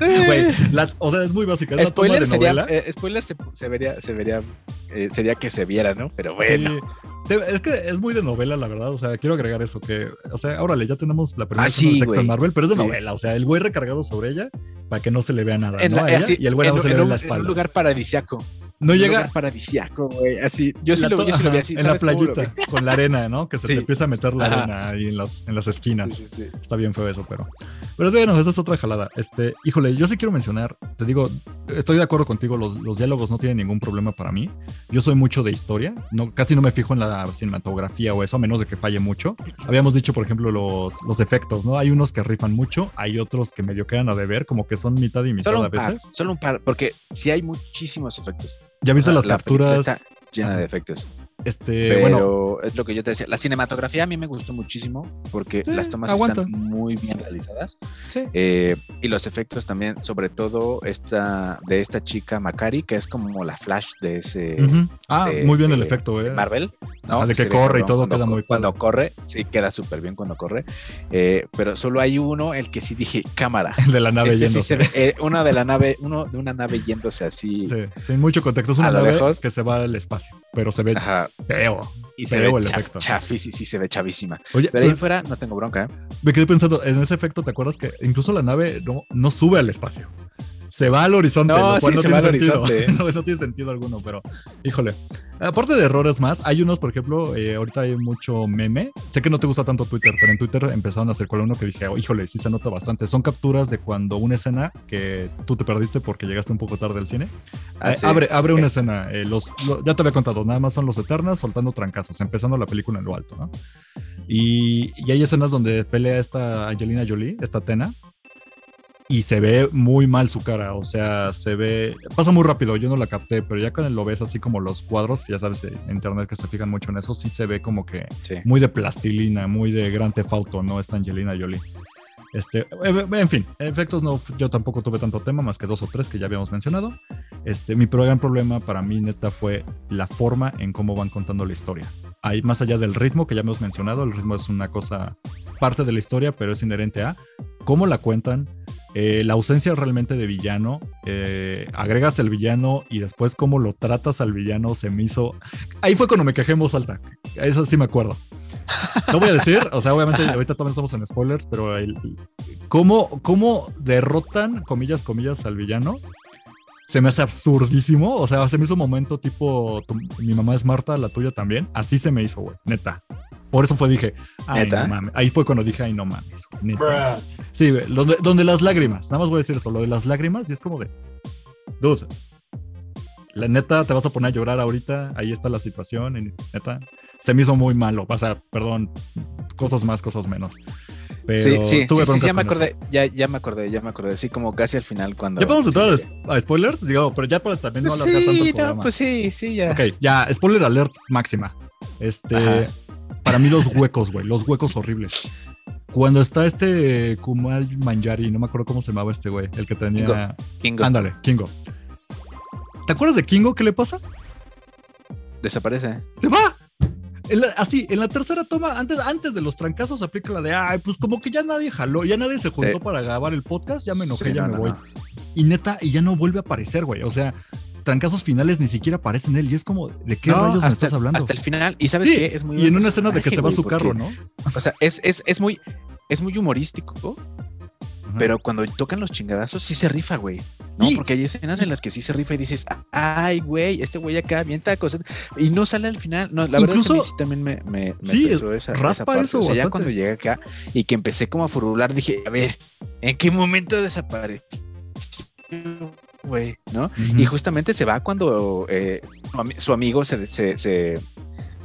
S3: [LAUGHS] Güey, la- o sea, es muy básica. Es la toma
S2: spoiler
S3: de
S2: sería,
S3: novela.
S2: eh, spoiler se, se vería, se vería, eh, sería que se viera, ¿no? Pero bueno.
S3: Sí. Es que es muy de novela, la verdad. O sea, quiero agregar eso. Que, o sea, órale, ya tenemos la primera
S2: Ah, sí,
S3: de sexo en Marvel, pero es de
S2: Sí.
S3: novela. O sea, el güey recargado sobre ella para que no se le vea nada. ¿no?
S2: la-
S3: A ella,
S2: así,
S3: y el güey no se le ve la
S2: en un
S3: espalda.
S2: lugar paradisiaco.
S3: No llega
S2: lugar paradisiaco, güey. Así, yo sí
S3: la
S2: lo, yo sí lo vi así.
S3: en la
S2: ¿sabes cómo lo
S3: playita, con la arena, ¿no? Que se
S2: Sí.
S3: te empieza a meter la
S2: Ajá.
S3: arena ahí en las, en las esquinas.
S2: Sí, sí.
S3: Está bien feo eso, pero. Pero bueno, esa es otra jalada. Este, híjole, yo sí quiero mencionar, te digo, estoy de acuerdo contigo, los, los diálogos no tienen ningún problema para mí. Yo soy mucho de historia, no, casi no me fijo en la cinematografía o eso, a menos de que falle mucho. Habíamos dicho, por ejemplo, los, los efectos, ¿no? Hay unos que rifan mucho, hay otros que medio quedan a deber, como que son mitad y mitad
S2: Solo
S3: a
S2: par,
S3: veces.
S2: solo un par, porque sí hay muchísimos efectos.
S3: ¿Ya viste
S2: La-
S3: las
S2: la
S3: capturas?
S2: está llena de efectos.
S3: Este,
S2: Pero
S3: bueno,
S2: es lo que yo te decía. La cinematografía a mí me gustó muchísimo porque
S3: Sí,
S2: las tomas están muy bien realizadas.
S3: Sí.
S2: Eh, y los efectos también, sobre todo esta de esta chica Macari, que es como la Flash de ese.
S3: Ah,
S2: de-
S3: muy bien el efecto, ¿eh?
S2: Marvel. ¿no?
S3: De que
S2: se ve
S3: corre y todo
S2: cuando
S3: queda muy
S2: Cuando
S3: padre.
S2: corre, sí, queda súper bien cuando corre. Eh, pero solo hay uno, el que sí dije, [LAUGHS] cámara.
S3: El de la nave
S2: Este sí
S3: yéndose.
S2: se ve, eh, uno de la nave, uno de una nave yéndose así.
S3: Sí, sin mucho contexto. Es una nave
S2: lejos.
S3: que se va al espacio, pero se ve
S2: Ajá,
S3: feo.
S2: y se
S3: Feo
S2: ve
S3: el
S2: chaf-
S3: efecto.
S2: chafi- sí, sí, se ve chavísima.
S3: Oye,
S2: Pero ahí fuera no tengo bronca, ¿eh?
S3: me quedé pensando, en ese efecto, ¿te acuerdas que incluso la nave no, no sube al espacio? Se va al horizonte,
S2: No,
S3: lo cual
S2: sí,
S3: no
S2: se
S3: tiene sentido. [LAUGHS] no, no tiene sentido alguno, pero híjole. Aparte de errores más, hay unos, por ejemplo, eh, ahorita hay mucho meme. Sé que no te gusta tanto Twitter, pero en Twitter empezaron a hacer con uno que dije, oh, híjole, sí se nota bastante. Son capturas de cuando una escena que tú te perdiste porque llegaste un poco tarde al cine.
S2: Ah,
S3: Eh,
S2: sí.
S3: abre, abre una escena. eh, los, lo- ya te había contado, nada más son los Eternas soltando trancazos, empezando la película en lo alto, ¿no? Y, y hay escenas donde pelea esta Angelina Jolie, esta Tena, y se ve muy mal su cara, o sea, se ve, pasa muy rápido, yo no la capté, pero ya cuando lo ves así como los cuadros, que ya sabes, en internet que se fijan mucho en eso, sí se ve como que
S2: Sí.
S3: muy de plastilina, muy de gran tefauto, ¿no? Esta Angelina Jolie. Este, eh, en fin, efectos no, yo tampoco tuve tanto tema, más que dos o tres que ya habíamos mencionado. Este, mi gran problema para mí, neta, fue la forma en cómo van contando la historia. Hay más allá del ritmo que ya hemos mencionado, el ritmo es una cosa parte de la historia, pero es inherente a cómo la cuentan, eh, la ausencia realmente de villano, eh, agregas el villano y después cómo lo tratas al villano se me hizo... Ahí fue cuando me quejé en voz alta, eso sí me acuerdo. No voy a decir, o sea, obviamente ahorita también estamos en spoilers, pero cómo, cómo derrotan, comillas, comillas, al villano, se me hace absurdísimo. O sea, se me hizo un momento tipo, mi mamá es Marta, la tuya también. Así se me hizo, güey, neta. Por eso fue, dije, ay,
S2: ¿Neta?
S3: no mames. Ahí fue cuando dije, ay, no mames, neta. Sí, donde las lágrimas, nada más voy a decir eso, lo de las lágrimas, y es como de, dude, la neta, te vas a poner a llorar ahorita, ahí está la situación, y neta, se me hizo muy malo, o sea, perdón, cosas más, cosas menos. Pero
S2: sí, sí,
S3: tuve
S2: sí, sí, ya me acordé, ya, ya me acordé, ya me acordé. Sí, como casi al final cuando.
S3: Ya podemos entrar a
S2: sí,
S3: a, spoilers, digo, pero ya para también no
S2: Pues
S3: alargar tanto el
S2: sí,
S3: programa.
S2: no, pues sí, sí, ya.
S3: Ok, ya, spoiler alert máxima. Este,
S2: Ajá.
S3: Para mí los huecos, güey, los huecos horribles. Cuando está este Kumal Manjari, no me acuerdo cómo se llamaba este güey, el que tenía...
S2: Kingo
S3: Ándale, Kingo. ¿Te acuerdas de Kingo? ¿Qué le pasa?
S2: desaparece.
S3: ¡Se va! En la- así, en la tercera toma, antes, antes de los trancazos, aplica la de, ay, pues como que ya nadie jaló, ya nadie se juntó
S2: Sí.
S3: para grabar el podcast, ya me enojé,
S2: Sí,
S3: ya
S2: no,
S3: me
S2: no,
S3: voy.
S2: no.
S3: Y neta, y ya no vuelve a aparecer, güey. O sea, trancazos finales ni siquiera aparece en él. Y es como, ¿de qué
S2: No,
S3: rayos me estás hablando?
S2: hasta el final. Y sabes
S3: Sí,
S2: qué? Es muy
S3: y en una escena de que [LAUGHS] se va su carro, ¿no?
S2: O sea, es, es, es muy, es muy humorístico,
S3: Ajá.
S2: pero cuando tocan los chingadazos sí se rifa, güey. No,
S3: Sí.
S2: porque hay escenas en las que sí se rifa y dices, ay, güey, este güey acá avienta cosas y no sale al final. No, la verdad es que
S3: Incluso-
S2: sí también me, me, me
S3: Sí,
S2: pesó esa,
S3: raspa eso
S2: O sea, ya cuando llegué acá y que empecé como a furular, dije, a ver, ¿en qué momento desapareció? Güey, ¿no? Y justamente se va cuando eh, su, ami- su amigo se, se, se,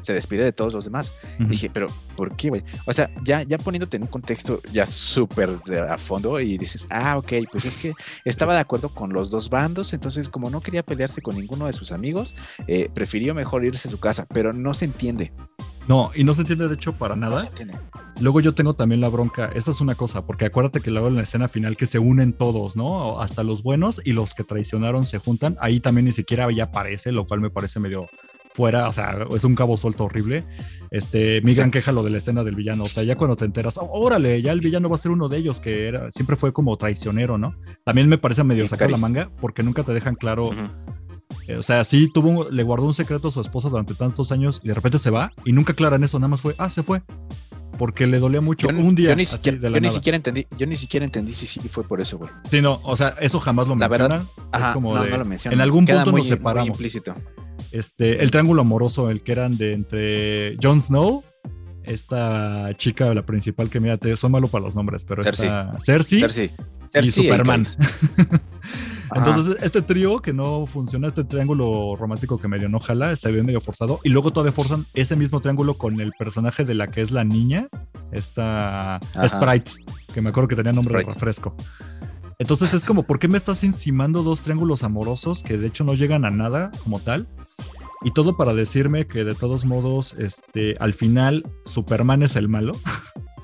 S2: se despide de todos los demás. Dije, pero ¿por qué, güey? O sea, ya, ya poniéndote en un contexto ya súper a fondo y dices, ah, ok, pues es que estaba de acuerdo con los dos bandos, entonces como no quería pelearse con ninguno de sus amigos, eh, prefirió mejor irse a su casa, pero no se entiende.
S3: No, y no se entiende de hecho para
S2: No se
S3: nada.
S2: entiende.
S3: Luego yo tengo también la bronca, esa es una cosa, porque acuérdate que luego en la escena final que se unen todos, ¿no? Hasta los buenos y los que traicionaron se juntan, ahí también ni siquiera ya aparece, lo cual me parece medio fuera, o sea, es un cabo suelto horrible. Este, mi gran queja lo de la escena del villano, o sea, ya cuando te enteras, "Oh, órale, ya el villano va a ser uno de ellos, que era, siempre fue como traicionero, ¿no? También me parece medio sacar la manga, porque nunca te dejan claro, o sea, sí tuvo, un- le guardó un secreto a su esposa durante tantos años y de repente se va y nunca aclaran eso, nada más fue, ah, se fue. Porque le dolía mucho.
S2: Yo,
S3: un día
S2: yo ni,
S3: así
S2: siquiera,
S3: de la
S2: yo ni
S3: nada.
S2: siquiera entendí, yo ni siquiera entendí si sí fue por eso, güey.
S3: Sí, no, o sea, eso jamás lo
S2: La verdad. Ajá,
S3: es como
S2: no,
S3: de-
S2: no lo mencionan.
S3: en algún
S2: Queda
S3: punto
S2: muy-
S3: nos
S2: muy
S3: separamos.
S2: implícito.
S3: Este, el triángulo amoroso, el que eran de entre Jon Snow, esta chica, la principal que mira, te son malo para los nombres, pero
S2: Cersei.
S3: está Cersei,
S2: Cersei.
S3: y
S2: Cersei
S3: Superman. [LAUGHS] Entonces, este trío que no funciona, este triángulo romántico que medio no jala, se ve medio forzado. Y luego todavía forzan ese mismo triángulo con el personaje de la que es la niña, esta
S2: Ajá.
S3: Sprite, que me acuerdo que tenía nombre de
S2: Sprite.
S3: refresco. Entonces es como, ¿por qué me estás encimando dos triángulos amorosos que de hecho no llegan a nada como tal? Y todo para decirme que de todos modos, este, al final Superman es el malo. [LAUGHS]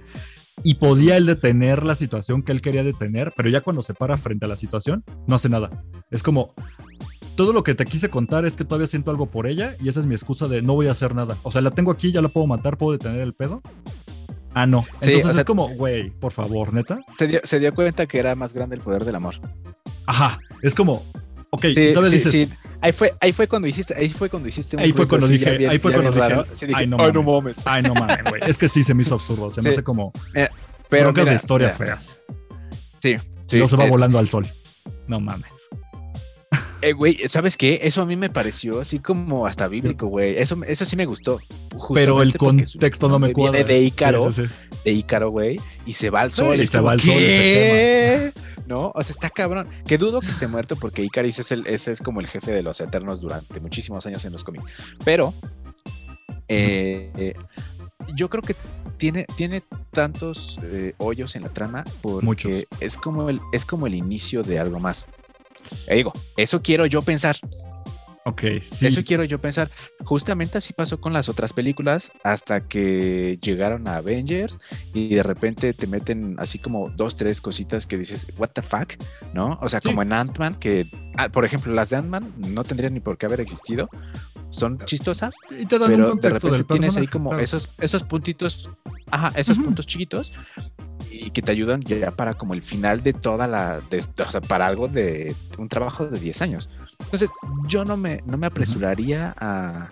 S3: y podía él detener la situación que él quería detener, pero ya cuando se para frente a la situación, no hace nada. Es como, todo lo que te quise contar es que todavía siento algo por ella y esa es mi excusa de no voy a hacer nada. O sea, la tengo aquí, ya la puedo matar, puedo detener el pedo. Ah, no.
S2: Sí,
S3: Entonces
S2: o sea-
S3: es como, güey, por favor, neta.
S2: Se dio, se dio cuenta que era más grande el poder del amor.
S3: Ajá, es como, ok,
S2: Sí, sí,
S3: dices,
S2: sí. Ahí fue, ahí fue cuando hiciste, ahí fue cuando hiciste un
S3: Ahí fue cuando dije-
S2: bien-
S3: ahí fue cuando dije,
S2: raro. Sí, dije,
S3: "Ay, no
S2: "Ay, no
S3: mames". [LAUGHS] ay, no mames, güey. Es que sí se me hizo absurdo, se me hace como
S2: Pero
S3: broncas
S2: mira,
S3: de historia
S2: mira,
S3: feas.
S2: Sí, sí.
S3: luego se va
S2: eh,
S3: volando al sol. No mames.
S2: Eh, güey, ¿sabes qué? Eso a mí me pareció así como hasta bíblico, güey. Eso, eso sí me gustó.
S3: Pero el contexto no me cuadra.
S2: Viene de Ícaro,
S3: Sí, sí, sí.
S2: de Ícaro, güey, y se va al sol.
S3: y se
S2: como,
S3: va al sol y
S2: ¿qué? No, o sea, está cabrón. Que dudo que esté muerto porque Icaris es, el, ese es como el jefe de los Eternos durante muchísimos años en los cómics. Pero eh, eh, yo creo que tiene, tiene tantos eh, hoyos en la trama porque
S3: Muchos.
S2: es como el es como el inicio de algo más. Eh, digo, eso quiero yo pensar.
S3: Ok, sí.
S2: Eso quiero yo pensar. Justamente así pasó con las otras películas hasta que llegaron a Avengers y de repente te meten así como dos, tres cositas que dices, what the fuck, ¿no? O sea,
S3: Sí.
S2: como en Ant-Man, que, ah, por ejemplo, las de Ant-Man no tendrían ni por qué haber existido. Son chistosas,
S3: y te dan un
S2: pero de
S3: contexto
S2: repente tienes ahí como
S3: claro.
S2: esos, esos puntitos, ajá, esos
S3: Ujú.
S2: puntos chiquitos y que te ayudan ya para como el final de toda la, de, o sea, para algo de un trabajo de 10 años. Entonces, yo no me, no me apresuraría a,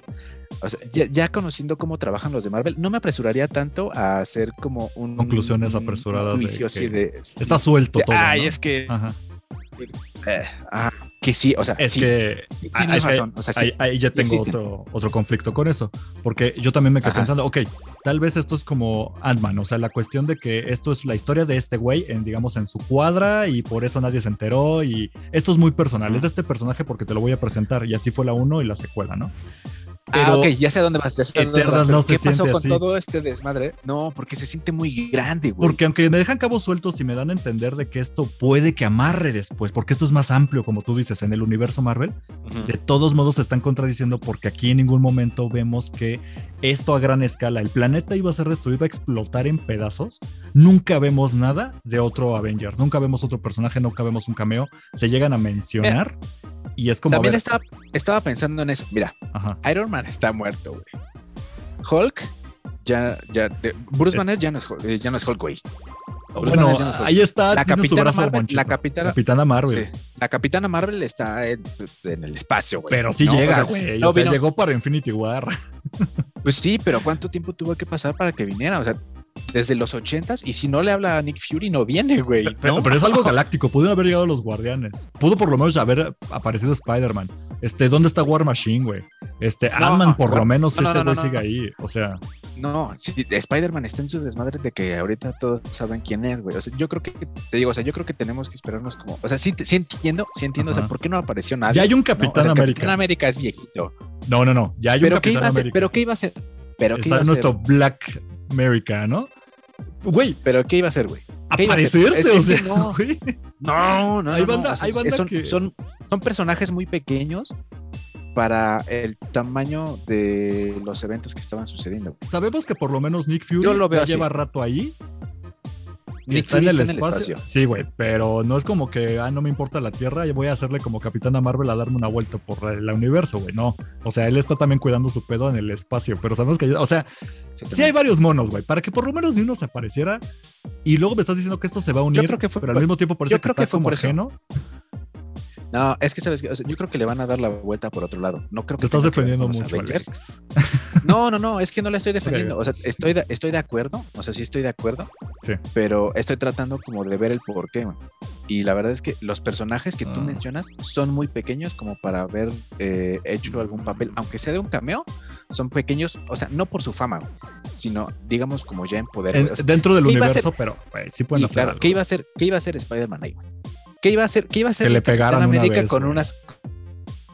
S2: o sea, ya, ya conociendo cómo trabajan los de Marvel, no me apresuraría tanto a hacer como un
S3: Conclusiones
S2: un- un
S3: apresuradas de
S2: así
S3: Está suelto
S2: de,
S3: todo.
S2: Ay,
S3: ¿no?
S2: es que,
S3: Ajá.
S2: Eh, ah, que sí, o sea,
S3: Es
S2: sí,
S3: que
S2: sí
S3: ah,
S2: tienes
S3: es que
S2: razón, o sea, sí.
S3: ahí, ahí ya tengo otro, otro conflicto con eso. Porque yo también me quedé
S2: Ajá.
S3: pensando, ok, tal vez esto es como Ant-Man, o sea, la cuestión de que esto es la historia de este güey, en, digamos, en su cuadra y por eso nadie se enteró y esto es muy personal, es de este personaje porque te lo voy a presentar y así fue la 1 y la secuela, ¿no?
S2: Ah,
S3: pero
S2: ok, ya sé a dónde vas, ya sé a dónde
S3: Eternals
S2: vas, pero
S3: no se
S2: ¿Qué pasó con
S3: así.
S2: todo este desmadre? No, porque se siente muy grande, güey.
S3: Porque aunque me dejan cabos sueltos y me dan a entender de que esto puede que amarre después, porque esto es más amplio, como tú dices, en el universo Marvel, de todos modos se están contradiciendo porque aquí en ningún momento vemos que esto a gran escala, el planeta iba a ser destruido, a explotar en pedazos. Nunca vemos nada de otro Avenger, nunca vemos otro personaje, nunca vemos un cameo. Se llegan a mencionar y es como...
S2: También estaba, estaba pensando en eso. Mira,
S3: ajá.
S2: Iron Man está muerto, güey. Hulk, ya, ya, de- Bruce
S3: Es-
S2: Banner ya no es, Hulk- eh, ya no es Hulk, güey.
S3: Bueno,
S2: no es
S3: ahí está,
S2: La Capitana Marvel, la Capitana,
S3: Capitana Marvel.
S2: sí, la Capitana Marvel está en, en el espacio, güey.
S3: Pero sí
S2: ¿no? O
S3: llega,
S2: sea,
S3: güey.
S2: no
S3: o sea, llegó para Infinity War.
S2: Pues sí, pero ¿cuánto tiempo tuvo que pasar para que viniera? O sea, desde los ochentas, y si no le habla a Nick Fury, no viene, güey.
S3: Pero,
S2: ¿no?
S3: pero es algo galáctico. Pudieron haber llegado los guardianes. Pudo por lo menos haber aparecido Spider-Man. Este, ¿dónde está War Machine, güey? Este,
S2: No,
S3: Ant-Man, por
S2: no,
S3: lo menos,
S2: no, no,
S3: este güey sigue ahí. O sea,
S2: No, sí, Spider-Man está en su desmadre de que ahorita todos saben quién es, güey. O sea, yo creo que, te digo, o sea, yo creo que tenemos que esperarnos como, o sea, sí, sí entiendo, sí entiendo, o sea. ¿por qué no apareció nadie?
S3: ya hay un
S2: ¿no? O sea,
S3: Capitán América.
S2: Capitán América es viejito.
S3: No, no, no. Ya hay un
S2: ¿Pero qué
S3: Capitán
S2: iba a hacer?
S3: América.
S2: ¿Pero qué iba a hacer? ¿Pero qué iba a
S3: nuestro Black America, ¿no? Güey,
S2: ¿Pero qué iba a hacer, güey?
S3: Aparecerse, o sea,
S2: no. [LAUGHS] No, no,
S3: Hay
S2: no, no,
S3: banda-
S2: o sea,
S3: hay banda
S2: son,
S3: que-
S2: son, son personajes muy pequeños para el tamaño de los eventos que estaban sucediendo.
S3: Sabemos que por lo menos Nick Fury
S2: Yo lo veo
S3: ya
S2: así.
S3: lleva rato ahí.
S2: Nick
S3: está en el
S2: está en el
S3: espacio.
S2: espacio.
S3: Sí, güey, pero no es como que, ah, no me importa la Tierra y voy a hacerle como Capitana Marvel a darme una vuelta por el universo, güey. No. O sea, él está también cuidando su pedo en el espacio, pero sabemos que, o sea, sí hay varios monos, güey, para que por lo menos ni uno se apareciera. Y luego me estás diciendo que esto se va a unir,
S2: creo que fue
S3: pero al mismo tiempo parece
S2: yo creo
S3: que,
S2: que
S3: está
S2: fue
S3: como
S2: por eso.
S3: ajeno.
S2: No, es que sabes que yo creo que le van a dar la vuelta por otro lado. No creo que
S3: Te estás defendiendo mucho,
S2: Avengers.
S3: Alex.
S2: No, no, no, es que no la estoy defendiendo. O sea, estoy de, estoy de acuerdo. O sea, sí estoy de acuerdo.
S3: Sí.
S2: Pero estoy tratando como de ver el porqué. Y la verdad es que los personajes que tú
S3: Ah.
S2: mencionas son muy pequeños como para haber eh, hecho algún papel, aunque sea de un cameo, son pequeños, o sea, no por su fama, sino digamos como ya en poder.
S3: En-
S2: güey. O sea,
S3: dentro del
S2: ¿qué iba a
S3: universo, pero sí pueden hacer
S2: claro,
S3: algo.
S2: ¿qué iba a hacer? ¿Qué iba a hacer Spider-Man ahí? ¿Qué iba a hacer? ¿Qué iba a hacer
S3: Que le pegaran una
S2: América
S3: vez,
S2: con
S3: güey.
S2: unas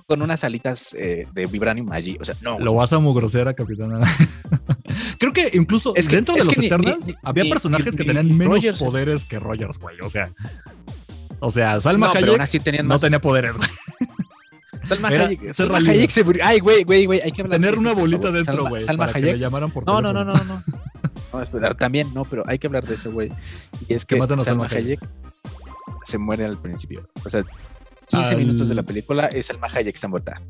S2: con unas alitas eh, de vibranium allí? O sea, no.
S3: Lo vas a mugrosear a Capitana. [LAUGHS] Creo que incluso
S2: Es que-
S3: dentro
S2: es
S3: de los Eternals
S2: ni- ni-
S3: había personajes
S2: ni-
S3: que tenían menos
S2: Rogers-
S3: poderes que Rogers, güey. O sea, o sea, Salma
S2: no, pero
S3: Hayek
S2: así tenían
S3: no tenía poderes, güey.
S2: Salma
S3: era
S2: Hayek. Salma. Hayek se murió. Ay, güey, güey, güey. Hay que hablar de
S3: Tener
S2: eso,
S3: una bolita dentro, güey.
S2: Salma
S3: Para que le
S2: Hayek.
S3: llamaran por
S2: No, no, no,
S3: teléfono.
S2: no, no. No, espera, también, no, pero hay que hablar de eso, güey. Y es
S3: Que
S2: que
S3: matan a
S2: Salma
S3: Salma
S2: Hayek se muere al principio. O sea, 15
S3: Al-
S2: minutos de la película es Salma Hayek está muerta.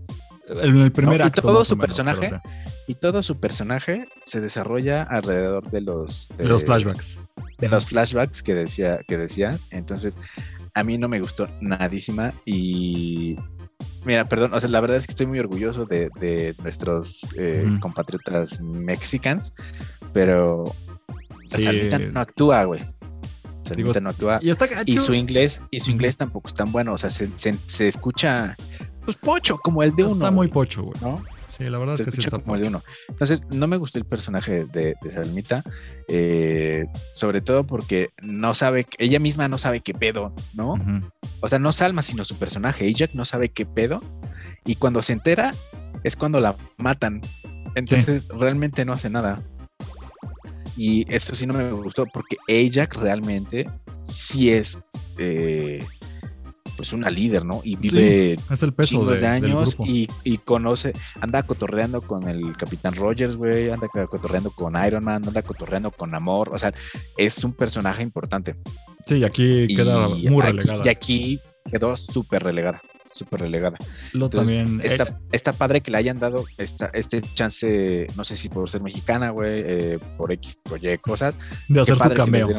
S3: En el primer
S2: No, y
S3: acto.
S2: todo
S3: más
S2: su
S3: o pero,
S2: personaje
S3: o sea,
S2: Y todo su personaje se desarrolla alrededor de los,
S3: de los flashbacks.
S2: de los flashbacks que decía que decías. Entonces, a mí no me gustó nadísima y mira, perdón, o sea, la verdad es que estoy muy orgulloso de, de nuestros eh, compatriotas mexicanos, pero
S3: Sí.
S2: Salmita no actúa, güey.
S3: Digo,
S2: no actúa.
S3: Y
S2: su inglés, y su inglés tampoco es tan bueno, o sea, se, se- se escucha pues pocho, como el de uno.
S3: Está muy pocho, güey.
S2: ¿no?
S3: Sí, la verdad
S2: Se
S3: es que sí está
S2: como el de uno. Entonces, no me gustó el personaje de, de Salmita, eh, sobre todo porque no sabe, ella misma no sabe qué pedo, ¿no? O sea, no Salma, sino su personaje, Ajax, no sabe qué pedo. Y cuando se entera, es cuando la matan. Entonces, realmente no hace nada. Y eso sí no me gustó, porque Ajax realmente sí es, eh, pues, una líder, ¿no? Y vive
S3: Es el peso de,
S2: de años y, y conoce, anda cotorreando con el Capitán Rogers, güey, anda cotorreando con Iron Man, anda cotorreando con Amor, o sea, es un personaje importante.
S3: Sí, y aquí queda
S2: y
S3: muy
S2: aquí-
S3: relegada.
S2: Y aquí quedó súper relegada, súper relegada.
S3: Lo
S2: Entonces,
S3: también.
S2: está,
S3: eh,
S2: está padre que le hayan dado esta, este chance, no sé si por ser mexicana, güey, eh, por X, por Y cosas. [LAUGHS]
S3: de hacer su cameo.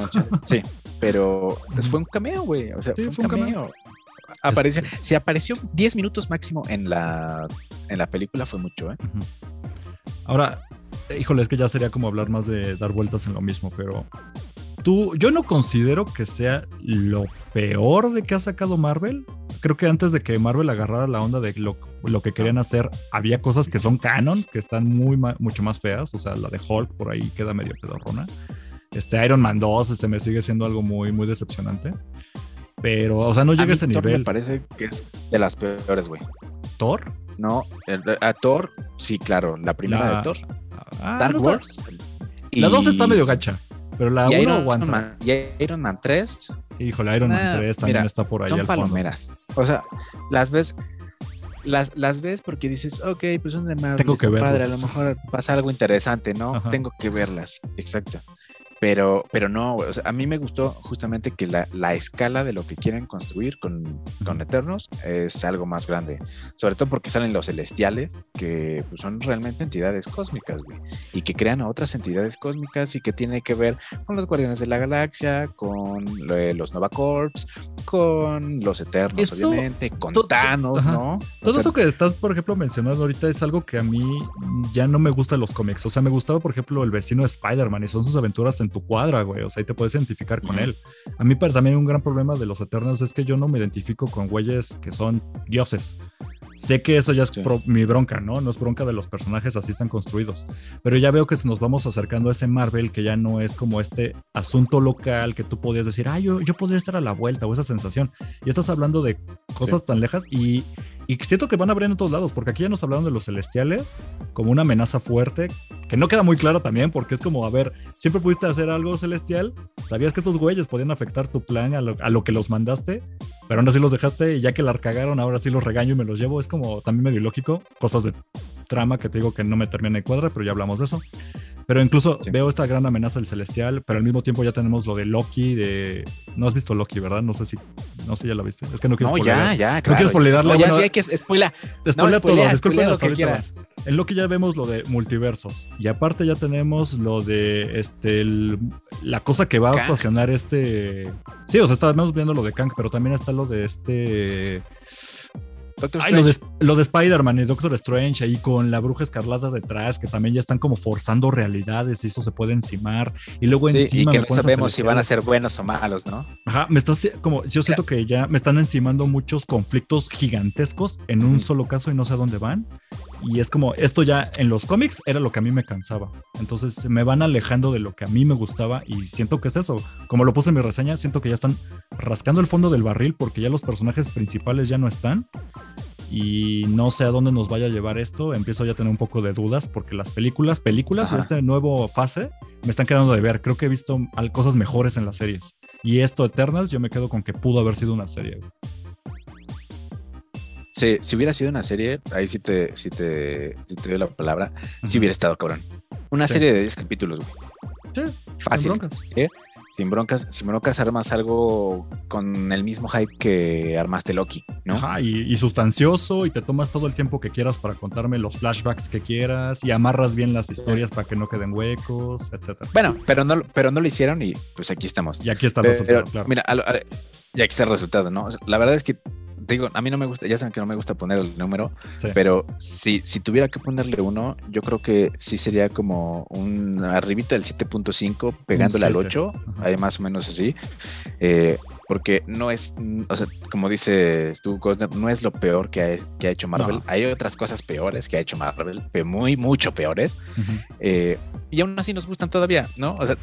S2: Sí, pero pues, fue un cameo, güey, o sea,
S3: Sí,
S2: fue un
S3: fue un cameo.
S2: cameo. Apareció, si apareció 10 minutos máximo en la, en la película fue mucho, ¿eh?
S3: Ahora, híjole, es que ya sería como hablar más de dar vueltas en lo mismo, pero tú, yo no considero que sea lo peor de que ha sacado Marvel. Creo que antes de que Marvel agarrara la onda de lo, lo que querían hacer, había cosas que son canon, que están muy mucho más feas. O sea, la de Hulk por ahí queda medio pedorrona. Este Iron Man 2 se me sigue siendo algo muy, muy decepcionante. Pero, o sea, no llega a ese
S2: Thor
S3: nivel.
S2: me parece que es de las peores, güey.
S3: Thor.
S2: No, el- a Thor, sí, claro, la primera
S3: La-
S2: de Thor,
S3: Ah,
S2: Dark
S3: no
S2: Wars.
S3: La 2 está medio gacha, pero la
S2: y
S3: 1
S2: Iron,
S3: aguanta.
S2: Man, y Iron Man 3
S3: Híjole, Iron Man
S2: Nah,
S3: 3 también
S2: mira,
S3: está por ahí
S2: son
S3: al fondo.
S2: palomeras. O sea, las ves, las, las ves porque dices, ok, pues son de Marvel,
S3: Tengo que
S2: está padre, a
S3: verlas.
S2: lo mejor pasa algo interesante, ¿no?
S3: Ajá.
S2: Tengo que verlas, exacto. Pero, pero no, o sea, a mí me gustó justamente que la, la escala de lo que quieren construir con, con. Eternos es algo más grande. Sobre todo porque salen los celestiales, que pues, son realmente entidades cósmicas, güey. Y que crean a otras entidades cósmicas y que tiene que ver con los Guardianes de la Galaxia, con eh, los Nova Corps, con los Eternos,
S3: Eso-
S2: obviamente, con Thanos,
S3: ajá.
S2: ¿no? O
S3: Todo
S2: sea,
S3: eso que estás, por ejemplo, mencionando ahorita es algo que a mí ya no me gusta de los cómics. O sea, me gustaba, por ejemplo, el vecino de Spider-Man y son sus aventuras en tu cuadra, güey. O sea, ahí te puedes identificar con él. A mí para, también un gran problema de los Eternos es que yo no me identifico con güeyes que son dioses. Sé que eso ya es
S2: Sí.
S3: pro- mi bronca, ¿no? No es bronca de los personajes, así están construidos. Pero ya veo que nos vamos acercando a ese Marvel que ya no es como este asunto local que tú podías decir, ah, yo, yo podría estar a la vuelta o esa sensación. Y estás hablando de cosas tan lejas y, y siento que van a abrir en todos lados, porque aquí ya nos hablaron de los celestiales como una amenaza fuerte, que no queda muy claro también, porque es como, a ver, siempre pudiste hacer algo celestial, sabías que estos güeyes podían afectar tu plan a lo, a lo que los mandaste, pero aún así los dejaste y ya que la cagaron, ahora sí los regaño y me los llevo. Es como también medio ilógico, cosas de trama que te digo que no me termina de cuadra, pero ya hablamos de eso. Pero incluso
S2: Sí.
S3: veo esta gran amenaza del celestial, pero al mismo tiempo ya tenemos lo de Loki, de... No has visto Loki, ¿verdad? No sé si... No sé, ya la viste. Es que no quiero
S2: No,
S3: spoilear.
S2: ya, ya,
S3: No
S2: claro.
S3: quiero spoilerarle,
S2: No, ya
S3: bueno,
S2: sí hay que spoiler.
S3: Spoilea todo,
S2: spoilea,
S3: disculpen
S2: spoilea lo que quieras.
S3: En Loki ya vemos lo de multiversos. Y aparte ya tenemos lo de este el- la cosa que va a
S2: Kang.
S3: ocasionar este. Sí, o sea, estamos viendo lo de Kang, pero también está lo de este.
S2: Doctor
S3: Ay, lo de, lo de Spider-Man y Doctor Strange ahí con la bruja escarlata detrás, que también ya están como forzando realidades y eso se puede encimar. Y luego
S2: Sí, y
S3: encima.
S2: que
S3: me
S2: no sabemos si van a ser buenos o malos, ¿no?
S3: Ajá, me está haci- como yo siento que ya me están encimando muchos conflictos gigantescos en un solo caso y no sé a dónde van. Y es como esto ya en los cómics era lo que a mí me cansaba. Entonces me van alejando de lo que a mí me gustaba y siento que es eso. Como lo puse en mi reseña, siento que ya están rascando el fondo del barril porque ya los personajes principales ya no están. Y no sé a dónde nos vaya a llevar esto. Empiezo ya a tener un poco de dudas porque las películas, películas de
S2: Ajá.
S3: este nuevo fase me están quedando de ver. Creo que he visto cosas mejores en las series. Y esto, Eternals, yo me quedo con que pudo haber sido una serie.
S2: Sí, si hubiera sido una serie, ahí sí te, sí te, sí te doy la palabra, sí
S3: Ujú.
S2: hubiera estado cabrón. Una serie de 10 capítulos, güey.
S3: Sí,
S2: Fácil.
S3: sin broncas.
S2: Sin broncas, sin broncas armas algo con el mismo hype que armaste Loki, ¿no?
S3: Ajá, y, y sustancioso, y te tomas todo el tiempo que quieras para contarme los flashbacks que quieras, y amarras bien las historias para que no queden huecos, etcétera.
S2: Bueno, pero no, pero no lo hicieron y pues aquí estamos.
S3: Y aquí está el
S2: Pero,
S3: resultado, claro.
S2: Mira, a lo- a- ya aquí está el resultado, ¿no? O sea, la verdad es que, digo, a mí no me gusta, ya saben que no me gusta poner el número,
S3: Sí.
S2: pero si, si tuviera que ponerle uno, yo creo que sí sería como un arribita del 7.5 pegándole al
S3: 7,
S2: 8,
S3: ajá.
S2: ahí más o menos así, eh, porque no es, o sea, como dice Stu Cosner, no es lo peor que ha, que ha hecho Marvel,
S3: No.
S2: hay otras cosas peores que ha hecho Marvel, muy, mucho peores, eh, y aún así nos gustan todavía, ¿no? O sea,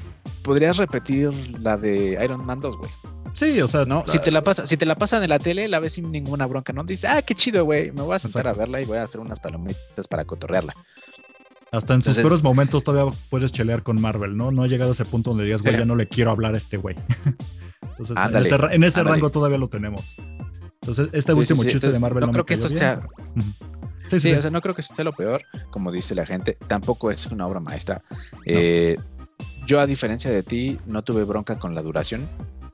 S2: podrías repetir la de Iron Man 2, güey.
S3: Sí, o sea,
S2: No, si te la pasa, si te la pasan en la tele, la ves sin ninguna bronca, ¿no? Dices, ah, qué chido, güey. Me voy a sentar
S3: Exacto.
S2: a verla y voy a hacer unas palomitas para cotorrearla.
S3: hasta en sus peores momentos todavía puedes chelear con Marvel, ¿no? No ha llegado a ese punto donde digas, güey, ya no le quiero hablar a este güey. [LAUGHS] Entonces, en ese, en rango todavía lo tenemos. Entonces, este
S2: Sí,
S3: último
S2: sí, sí.
S3: chiste de Marvel
S2: no,
S3: no,
S2: creo que esto sea.
S3: Sí, sí,
S2: o sea, no creo que sea lo peor, como dice la gente. Tampoco es una obra maestra. Eh, yo, a diferencia de ti, no tuve bronca con la duración.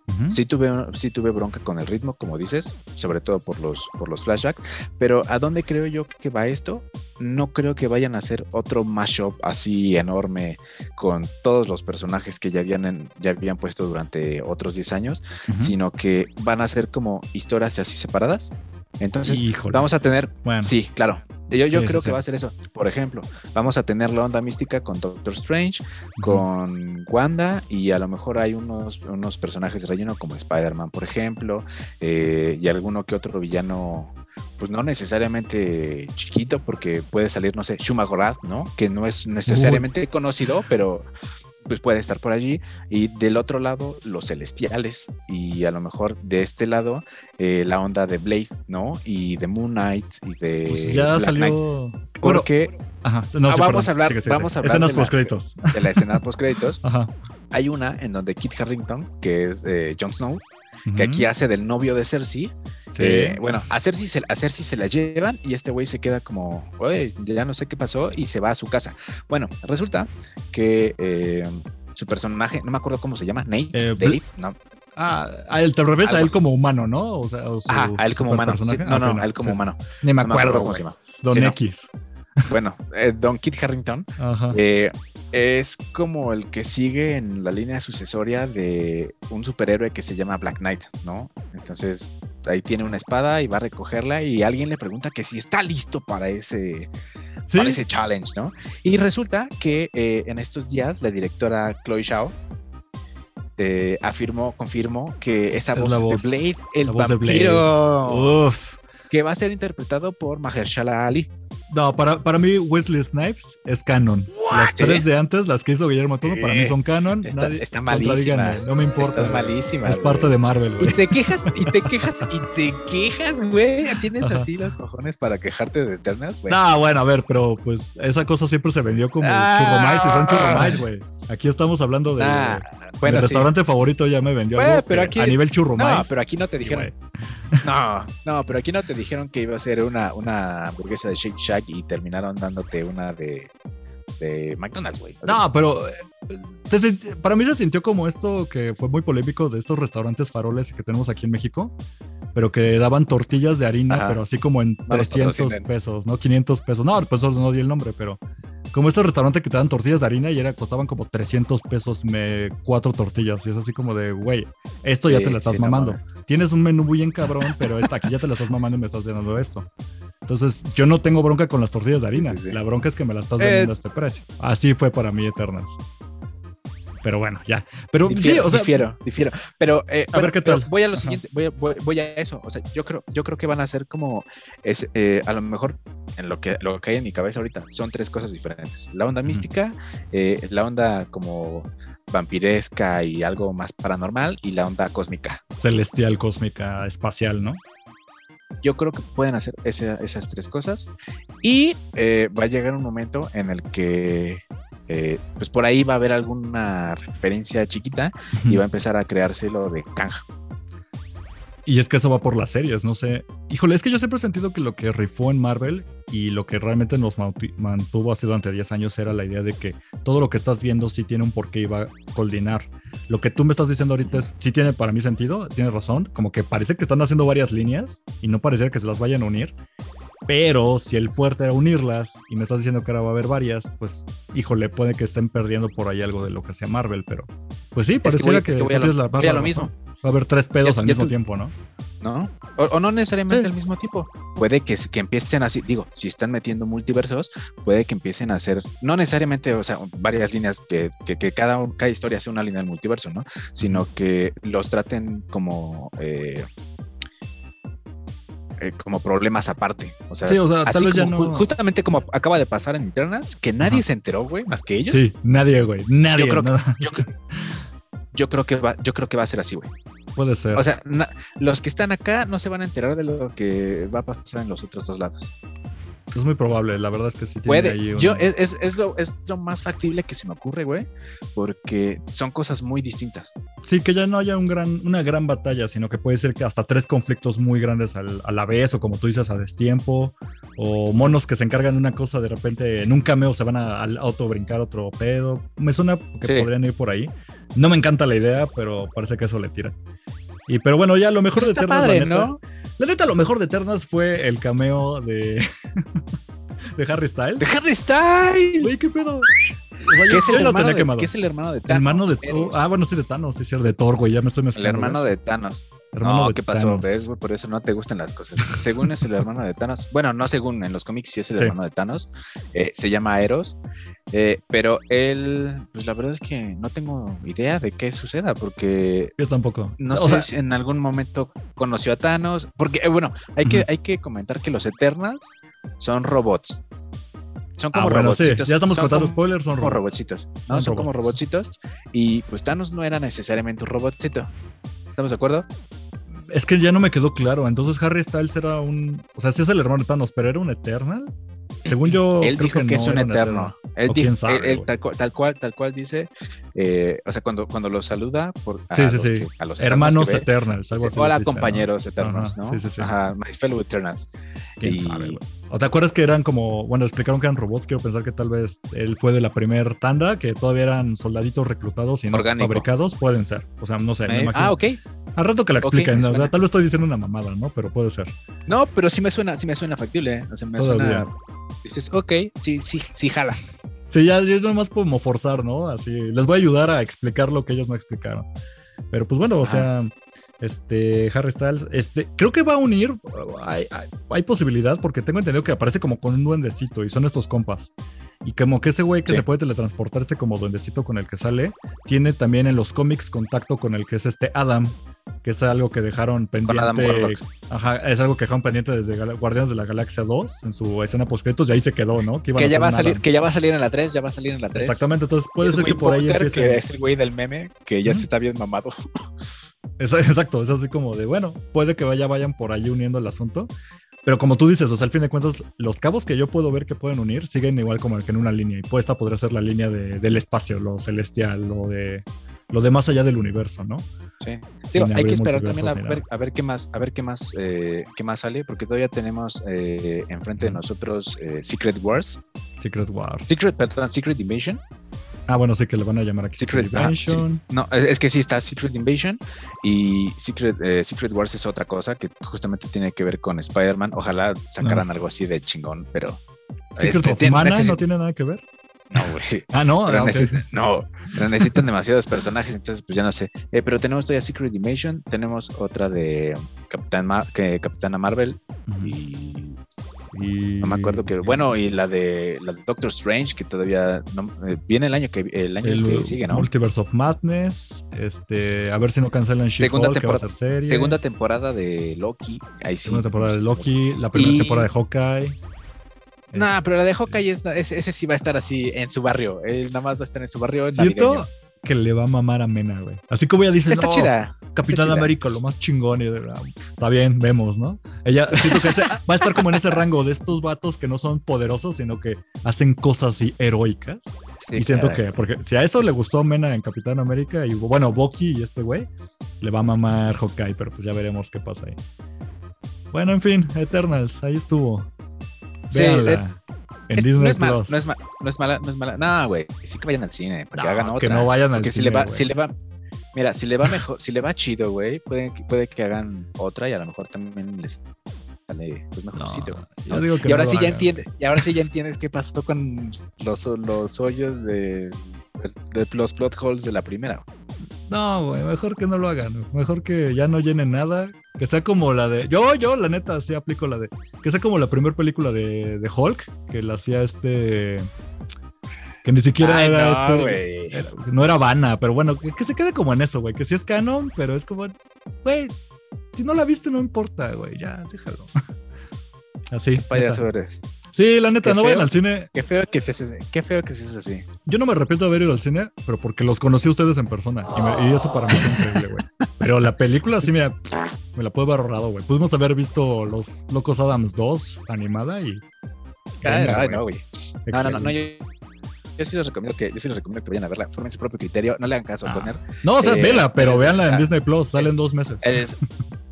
S3: Ujú.
S2: Sí tuve, sí tuve bronca con el ritmo, como dices, sobre todo por los, por los flashbacks. Pero ¿a dónde creo yo que va esto? No creo que vayan a hacer otro mashup así enorme con todos los personajes que ya habían, en- ya habían puesto durante otros 10 años, sino que van a ser como historias así separadas. Entonces,
S3: Híjole.
S2: vamos a tener
S3: Bueno,
S2: Sí, claro. Yo, yo
S3: Sí,
S2: creo
S3: sí,
S2: que
S3: sí.
S2: va a ser eso. Por ejemplo, vamos a tener la onda mística con Doctor Strange, con Wanda y a lo mejor hay unos, unos personajes de relleno como Spider-Man, por ejemplo, eh, y alguno que otro villano, pues no necesariamente chiquito, porque puede salir, no sé, Shuma Gorath, ¿no? Que no es necesariamente conocido, pero pues puede estar por allí. Y del otro lado, los celestiales. Y a lo mejor de este lado, eh, la onda de Blade, ¿no? Y de Moon Knight y de.
S3: Pues ya
S2: Black Knight.
S3: salió. Bueno,
S2: Porque
S3: ajá. No,
S2: Ah,
S3: sí,
S2: vamos a hablar-
S3: Sigue, sigue,
S2: vamos a hablar
S3: Escenas
S2: de la-
S3: postcréditos.
S2: de la escena post créditos, [LAUGHS]
S3: Ajá.
S2: hay una en donde Kit Harrington, que es eh, Jon Snow, que aquí hace del novio de Cersei.
S3: Sí.
S2: eh, bueno, a Cersei, se, a Cersei se la llevan y este güey se queda como, oye, ya no sé qué pasó y se va a su casa. Bueno, resulta que eh, su personaje, no me acuerdo cómo se llama, Nate,
S3: Eh,
S2: Dave, no,
S3: Ah, a él te revés a él como humano, ¿no? O sea, o su
S2: Ajá, a él como humano. sí, no,
S3: Ah,
S2: no,
S3: ok,
S2: a él como
S3: sí.
S2: humano.
S3: Ni me
S2: No me
S3: acuerdo,
S2: cómo se llama.
S3: Don
S2: no. Bueno, eh, Don Kit Harrington eh, es como el que sigue en la línea sucesoria de un superhéroe que se llama Black Knight, ¿no? Entonces ahí tiene una espada y va a recogerla y alguien le pregunta que si está listo para ese,
S3: sí.
S2: para ese challenge, ¿no? Y resulta que eh, en estos días la directora Chloe Shao eh, afirmó, confirmó que esa
S3: Es
S2: voz es
S3: voz-
S2: de Blade, el
S3: Blade.
S2: vampiro,
S3: Uf.
S2: que va a ser interpretado por Mahershala Ali.
S3: No, para, para mí Wesley Snipes es canon. Las tres de antes, las que hizo Guillermo Toro, para mí son canon.
S2: Está-
S3: Nadie-
S2: está malísima.
S3: No me importa.
S2: Está malísima.
S3: Es
S2: güey.
S3: parte de Marvel,
S2: Y
S3: güey.
S2: te quejas, y te quejas, [LAUGHS] y te quejas, güey. Tienes
S3: Ajá.
S2: así los cojones para quejarte de Eternals, güey.
S3: No, bueno, a ver, pero pues esa cosa siempre se vendió como
S2: Ah.
S3: churromais y son churromais, güey. Aquí estamos hablando de
S2: Ah,
S3: mi
S2: bueno, sí.
S3: restaurante favorito ya me vendió
S2: Bueno,
S3: algo
S2: pero
S3: que
S2: aquí-
S3: a nivel churro
S2: No, pero aquí no te dijeron. No, [LAUGHS] no, pero aquí no te dijeron que iba a ser una, una hamburguesa de Shake Shack y terminaron dándote una de, de McDonald's, güey. O sea,
S3: No, pero eh, se para mí se sintió como esto que fue muy polémico de estos restaurantes faroles que tenemos aquí en México, pero que daban tortillas de harina,
S2: Ajá.
S3: pero así como en
S2: nos
S3: 300
S2: patrocinen.
S3: pesos, ¿no? 500 pesos. No, pues no di el nombre, pero como este restaurante que te dan tortillas de harina y era costaban como 300 pesos me, cuatro tortillas y es así como de, güey, esto ya
S2: Sí,
S3: te la estás
S2: sí,
S3: mamando. Tienes un menú muy en cabrón, pero aquí ya te la estás mamando y me estás dando esto. Entonces, yo no tengo bronca con las tortillas de harina.
S2: Sí.
S3: La bronca es que me la estás
S2: Eh,
S3: vendiendo a este precio. Así fue para mí Eternals. Pero bueno, ya. Pero
S2: difiero,
S3: sí, o sea,
S2: difiero, difiero. Pero, eh,
S3: A ver qué tal.
S2: Voy a lo
S3: Ajá.
S2: siguiente, voy a, voy, voy a eso. O sea, yo creo, yo creo que van a ser como, es, eh, a lo mejor en lo que, lo que hay en mi cabeza ahorita son tres cosas diferentes. La onda mística, eh, la onda como vampiresca y algo más paranormal y la onda cósmica.
S3: celestial, cósmica, espacial, ¿no?
S2: Yo creo que pueden hacer esa- esas tres cosas y eh, va a llegar un momento en el que eh, pues por ahí va a haber alguna referencia chiquita y va a empezar a crearse lo de Kang.
S3: Y es que eso va por las series, no sé. Híjole, es que yo siempre he sentido que lo que rifó en Marvel y lo que realmente nos mantuvo así durante 10 años era la idea de que todo lo que estás viendo sí tiene un porqué y va a coordinar. Lo que tú me estás diciendo ahorita es, sí tiene para mí sentido, tienes razón, como que parece que están haciendo varias líneas y no pareciera que se las vayan a unir. Pero si el fuerte era unirlas y me estás diciendo que ahora va a haber varias, pues híjole, puede que estén perdiendo por ahí algo de lo que hacía Marvel, pero pues sí,
S2: que
S3: pareciera
S2: voy-
S3: que,
S2: es que voy a
S3: tú
S2: lo-
S3: tienes la-
S2: voy a lo
S3: razón.
S2: mismo.
S3: Va a haber tres pedos
S2: Ya-
S3: al
S2: ya
S3: mismo
S2: tú-
S3: tiempo, ¿no?
S2: ¿no? O, o no necesariamente
S3: Sí.
S2: el mismo tipo. Puede que, que empiecen así, digo, si están metiendo multiversos, puede que empiecen a hacer, no necesariamente, o sea, varias líneas, que, que, que cada, cada historia sea una línea del multiverso, ¿no? Sino que los traten como... eh, eh, como problemas aparte. O sea,
S3: Sí, o sea, tal
S2: así
S3: vez ya
S2: como
S3: no-
S2: ju- justamente como acaba de pasar en Eternals, que nadie
S3: Ajá.
S2: se enteró, güey, más que ellos.
S3: Sí, nadie, güey. Nadie.
S2: Yo creo que-. Yo, cre- yo creo que va, yo creo que va a ser así, güey.
S3: Puede ser.
S2: O sea, na- los que están acá no se van a enterar de lo que va a pasar en los otros dos lados.
S3: Es muy probable. La verdad es que sí tiene
S2: Puede.
S3: ahí un-
S2: Yo, es, es- es lo, es lo más factible que se me ocurre, güey, porque son cosas muy distintas.
S3: Sí, que ya no haya un gran, una gran batalla, sino que puede ser que hasta tres conflictos muy grandes al- a la vez, o como tú dices, a destiempo, o monos que se encargan de una cosa, de repente en un cameo se van a, al auto brincar otro pedo. Me suena que
S2: Sí.
S3: podrían ir por ahí. No me encanta la idea, pero parece que eso le tira. Y pero bueno, ya lo mejor
S2: Pues
S3: de
S2: está
S3: Eternas,
S2: padre,
S3: la neta,
S2: ¿no?
S3: La neta, lo mejor de Eternas fue el cameo de, [LAUGHS] de Harry Styles.
S2: De Harry Styles.
S3: Güey, qué pedo. Yo-
S2: es, el hermano de, es el hermano de
S3: El
S2: Thanos.
S3: hermano de
S2: Eres.
S3: Thor. Ah, bueno, sí, de Thanos, sí, sí, de Thor, güey. Ya me estoy
S2: El
S3: mezclando.
S2: hermano
S3: ¿ves?
S2: de Thanos.
S3: Hermano
S2: no, ¿qué pasó?
S3: Thanos.
S2: ¿Ves, güey? Por eso no te gustan las cosas. Según es el hermano de Thanos. Bueno, no según, en los cómics sí es el
S3: Sí.
S2: hermano de Thanos. Eh, se llama Eros. Eh, pero él, pues la verdad es que no tengo idea de qué suceda, porque
S3: Yo tampoco.
S2: no
S3: O
S2: sé
S3: sea,
S2: si en algún momento conoció a Thanos. Porque, eh, bueno, hay que, hay que comentar que los Eternals son robots. Son
S3: ah,
S2: como
S3: bueno, sí, ya estamos
S2: son
S3: contando
S2: como-
S3: spoilers, son
S2: como
S3: robots.
S2: robotcitos, ¿no?
S3: Son
S2: Son, como
S3: robots.
S2: robotcitos. Y pues Thanos no era necesariamente un robotcito. ¿Estamos de acuerdo?
S3: Es que ya no me quedó claro. Entonces Harry Styles era un. O sea, sí es el hermano de Thanos, pero era un Eternal. Según yo.
S2: él
S3: creo
S2: dijo que,
S3: no
S2: es un eterno. Él dijo,
S3: quién sabe,
S2: él- él
S3: güey.
S2: tal, cual, tal cual, tal cual dice, eh, o sea, cuando, cuando lo saluda por a
S3: Sí, sí,
S2: los
S3: sí.
S2: que- a los
S3: Hermanos Eternals, algo así.
S2: Hola
S3: les dice, ¿no?
S2: compañeros eternos,
S3: Ajá,
S2: ¿no?
S3: sí, sí, sí.
S2: Ajá, my fellow eternals.
S3: ¿Quién
S2: Y-
S3: sabe, güey? ¿O te acuerdas que eran como, bueno, explicaron que eran robots? Quiero pensar que tal vez él fue de la primer tanda, que todavía eran soldaditos reclutados y no
S2: Orgánico.
S3: fabricados. Pueden ser. O sea, no sé, me
S2: Eh,
S3: imagino.
S2: ah, ok.
S3: Al rato que la expliquen, o sea, tal vez estoy diciendo una mamada, ¿no? Pero puede ser.
S2: No, pero sí me suena, sí me suena factible, ¿eh? O sea, me
S3: Todavía.
S2: suena. Dices, ok, sí, sí, sí, jala.
S3: Sí, ya yo nomás como forzar, ¿no? Así, les voy a ayudar a explicar lo que ellos no explicaron. Pero pues bueno, o sea, este, Harry Styles, este, creo que va a unir, hay, hay, hay posibilidad porque tengo entendido que aparece como con un duendecito y son estos compas. Y como que ese güey que
S2: Sí.
S3: se puede teletransportar, este como duendecito con el que sale, tiene también en los cómics contacto con el que es este Adam, que es algo que dejaron pendiente. Ajá, es algo que dejaron pendiente desde Gal- Guardianes de la Galaxia 2 en su escena post y ahí se quedó, ¿no? iban
S2: Que ya va a salir,
S3: Adam.
S2: que ya va a salir en la 3, ya va a salir en la 3.
S3: Exactamente, entonces puede
S2: El
S3: ser que por ahí empiece.
S2: que es el güey del meme, que ya
S3: Ujú.
S2: se está bien mamado.
S3: Exacto, es así como de, bueno, puede que vaya, vayan por ahí uniendo el asunto. Pero como tú dices, o sea, al fin de cuentas, los cabos que yo puedo ver que pueden unir siguen igual como que en una línea. Y pues esta podría ser la línea de- del espacio, lo celestial, lo de lo de más allá del universo, ¿no?
S2: Sí. Digo, hay que esperar también a ver, a ver qué más, a ver qué más, eh, qué más sale, porque todavía tenemos eh, enfrente de nosotros eh, Secret Wars,
S3: Secret Wars.
S2: Secret, perdón, Secret Invasion.
S3: Ah, bueno, sí que le van a llamar aquí
S2: Secret,
S3: Secret
S2: sí.
S3: Invasion.
S2: No, es, es que sí está Secret Invasion y Secret, eh, Secret Wars es otra cosa que justamente tiene que ver con Spider-Man. Ojalá sacaran
S3: No.
S2: algo así de chingón, pero.
S3: Secret
S2: eh,
S3: of
S2: tiene-
S3: Mana no tiene nada que ver.
S2: No, güey.
S3: Ah, no,
S2: Pero
S3: ah,
S2: no, pero necesitan demasiados personajes, entonces pues ya no sé. Eh, pero tenemos todavía Secret Dimension, tenemos otra de Capitán Mar- que, Capitana Marvel y
S3: Y-
S2: no me acuerdo que bueno y la de la de Doctor Strange que todavía no, eh, viene el año que el año
S3: el
S2: que sigue, ¿no?
S3: Multiverse of Madness. Este, a ver si no cancelan
S2: Segunda
S3: She-Hulk, que va a
S2: temporada-
S3: ser serie.
S2: Segunda temporada de Loki, ahí sí.
S3: Segunda temporada de. Loki, la primera
S2: Y-
S3: temporada de Hawkeye.
S2: No, pero la de Hawkeye es- ese, ese sí va a estar así en su barrio. Él nada más va a estar en su barrio
S3: Siento
S2: navideño.
S3: que le va a mamar a Mena, güey. Así como ella dice,
S2: Está
S3: "No,
S2: chida.
S3: Capitán. América, lo más chingón. Y "Ah, pues, está bien, vemos, ¿no? Ella siento que ese- va a estar como en ese rango de estos vatos que no son poderosos, sino que hacen cosas así heroicas.
S2: Sí,
S3: y siento
S2: caray.
S3: que, porque si a eso le gustó Mena en Capitán América, y bueno, Bucky y este güey, le va a mamar Hawkeye, pero pues ya veremos qué pasa ahí. Bueno, en fin, Eternals, ahí estuvo.
S2: Sí,
S3: Véanla.
S2: eh,
S3: en
S2: Es-
S3: Disney
S2: no, es mal-
S3: Plus.
S2: no, es ma- no es mala, no es mala. No, güey. Sí que vayan al cine, para que
S3: No,
S2: hagan
S3: que
S2: otra.
S3: no vayan al
S2: Porque si
S3: cine,
S2: le va, si le va, mira, si le va mejor, si le va chido, güey, puede, que- puede que hagan otra y a lo mejor también les sale pues mejorcito.
S3: Que
S2: y ahora sí ya entiendes, y ahora sí ya entiendes qué pasó con los, los hoyos de, de los plot holes de la primera.
S3: No, güey, mejor que no lo hagan. Mejor que ya no llenen nada. Que sea como la de. Yo, yo, la neta, sí aplico la de. Que sea como la primera película de, de Hulk, que la hacía este. Que ni siquiera
S2: Ay,
S3: era
S2: no,
S3: este. era- no era vana, pero bueno, que, que se quede como en eso, güey. Que sí es canon, pero es como. Güey, si no la viste, no importa, güey. Ya, déjalo. [LAUGHS] Así.
S2: Payaso eres.
S3: Sí, la neta,
S2: Qué
S3: no vayan
S2: feo.
S3: al cine.
S2: Qué feo que seas. Qué feo que seas así.
S3: Yo no me arrepiento de haber ido al cine, pero porque los conocí a ustedes en persona. Y, me- y eso para mí es increíble, güey. Pero la película sí me, me la puedo haber ahorrado, güey. Pudimos haber visto Los Locos Adams 2 animada y.
S2: Ay,
S3: Venga,
S2: ay, no, güey. No, no, no, no, yo, yo sí les recomiendo que, yo sí les recomiendo que vayan a verla, formen su propio criterio, no le hagan caso a
S3: Ah.
S2: Costner.
S3: No, o sea,
S2: Eh,
S3: vela, pero
S2: eres-
S3: véanla en
S2: ah,
S3: Disney Plus. Salen dos meses.
S2: Eres-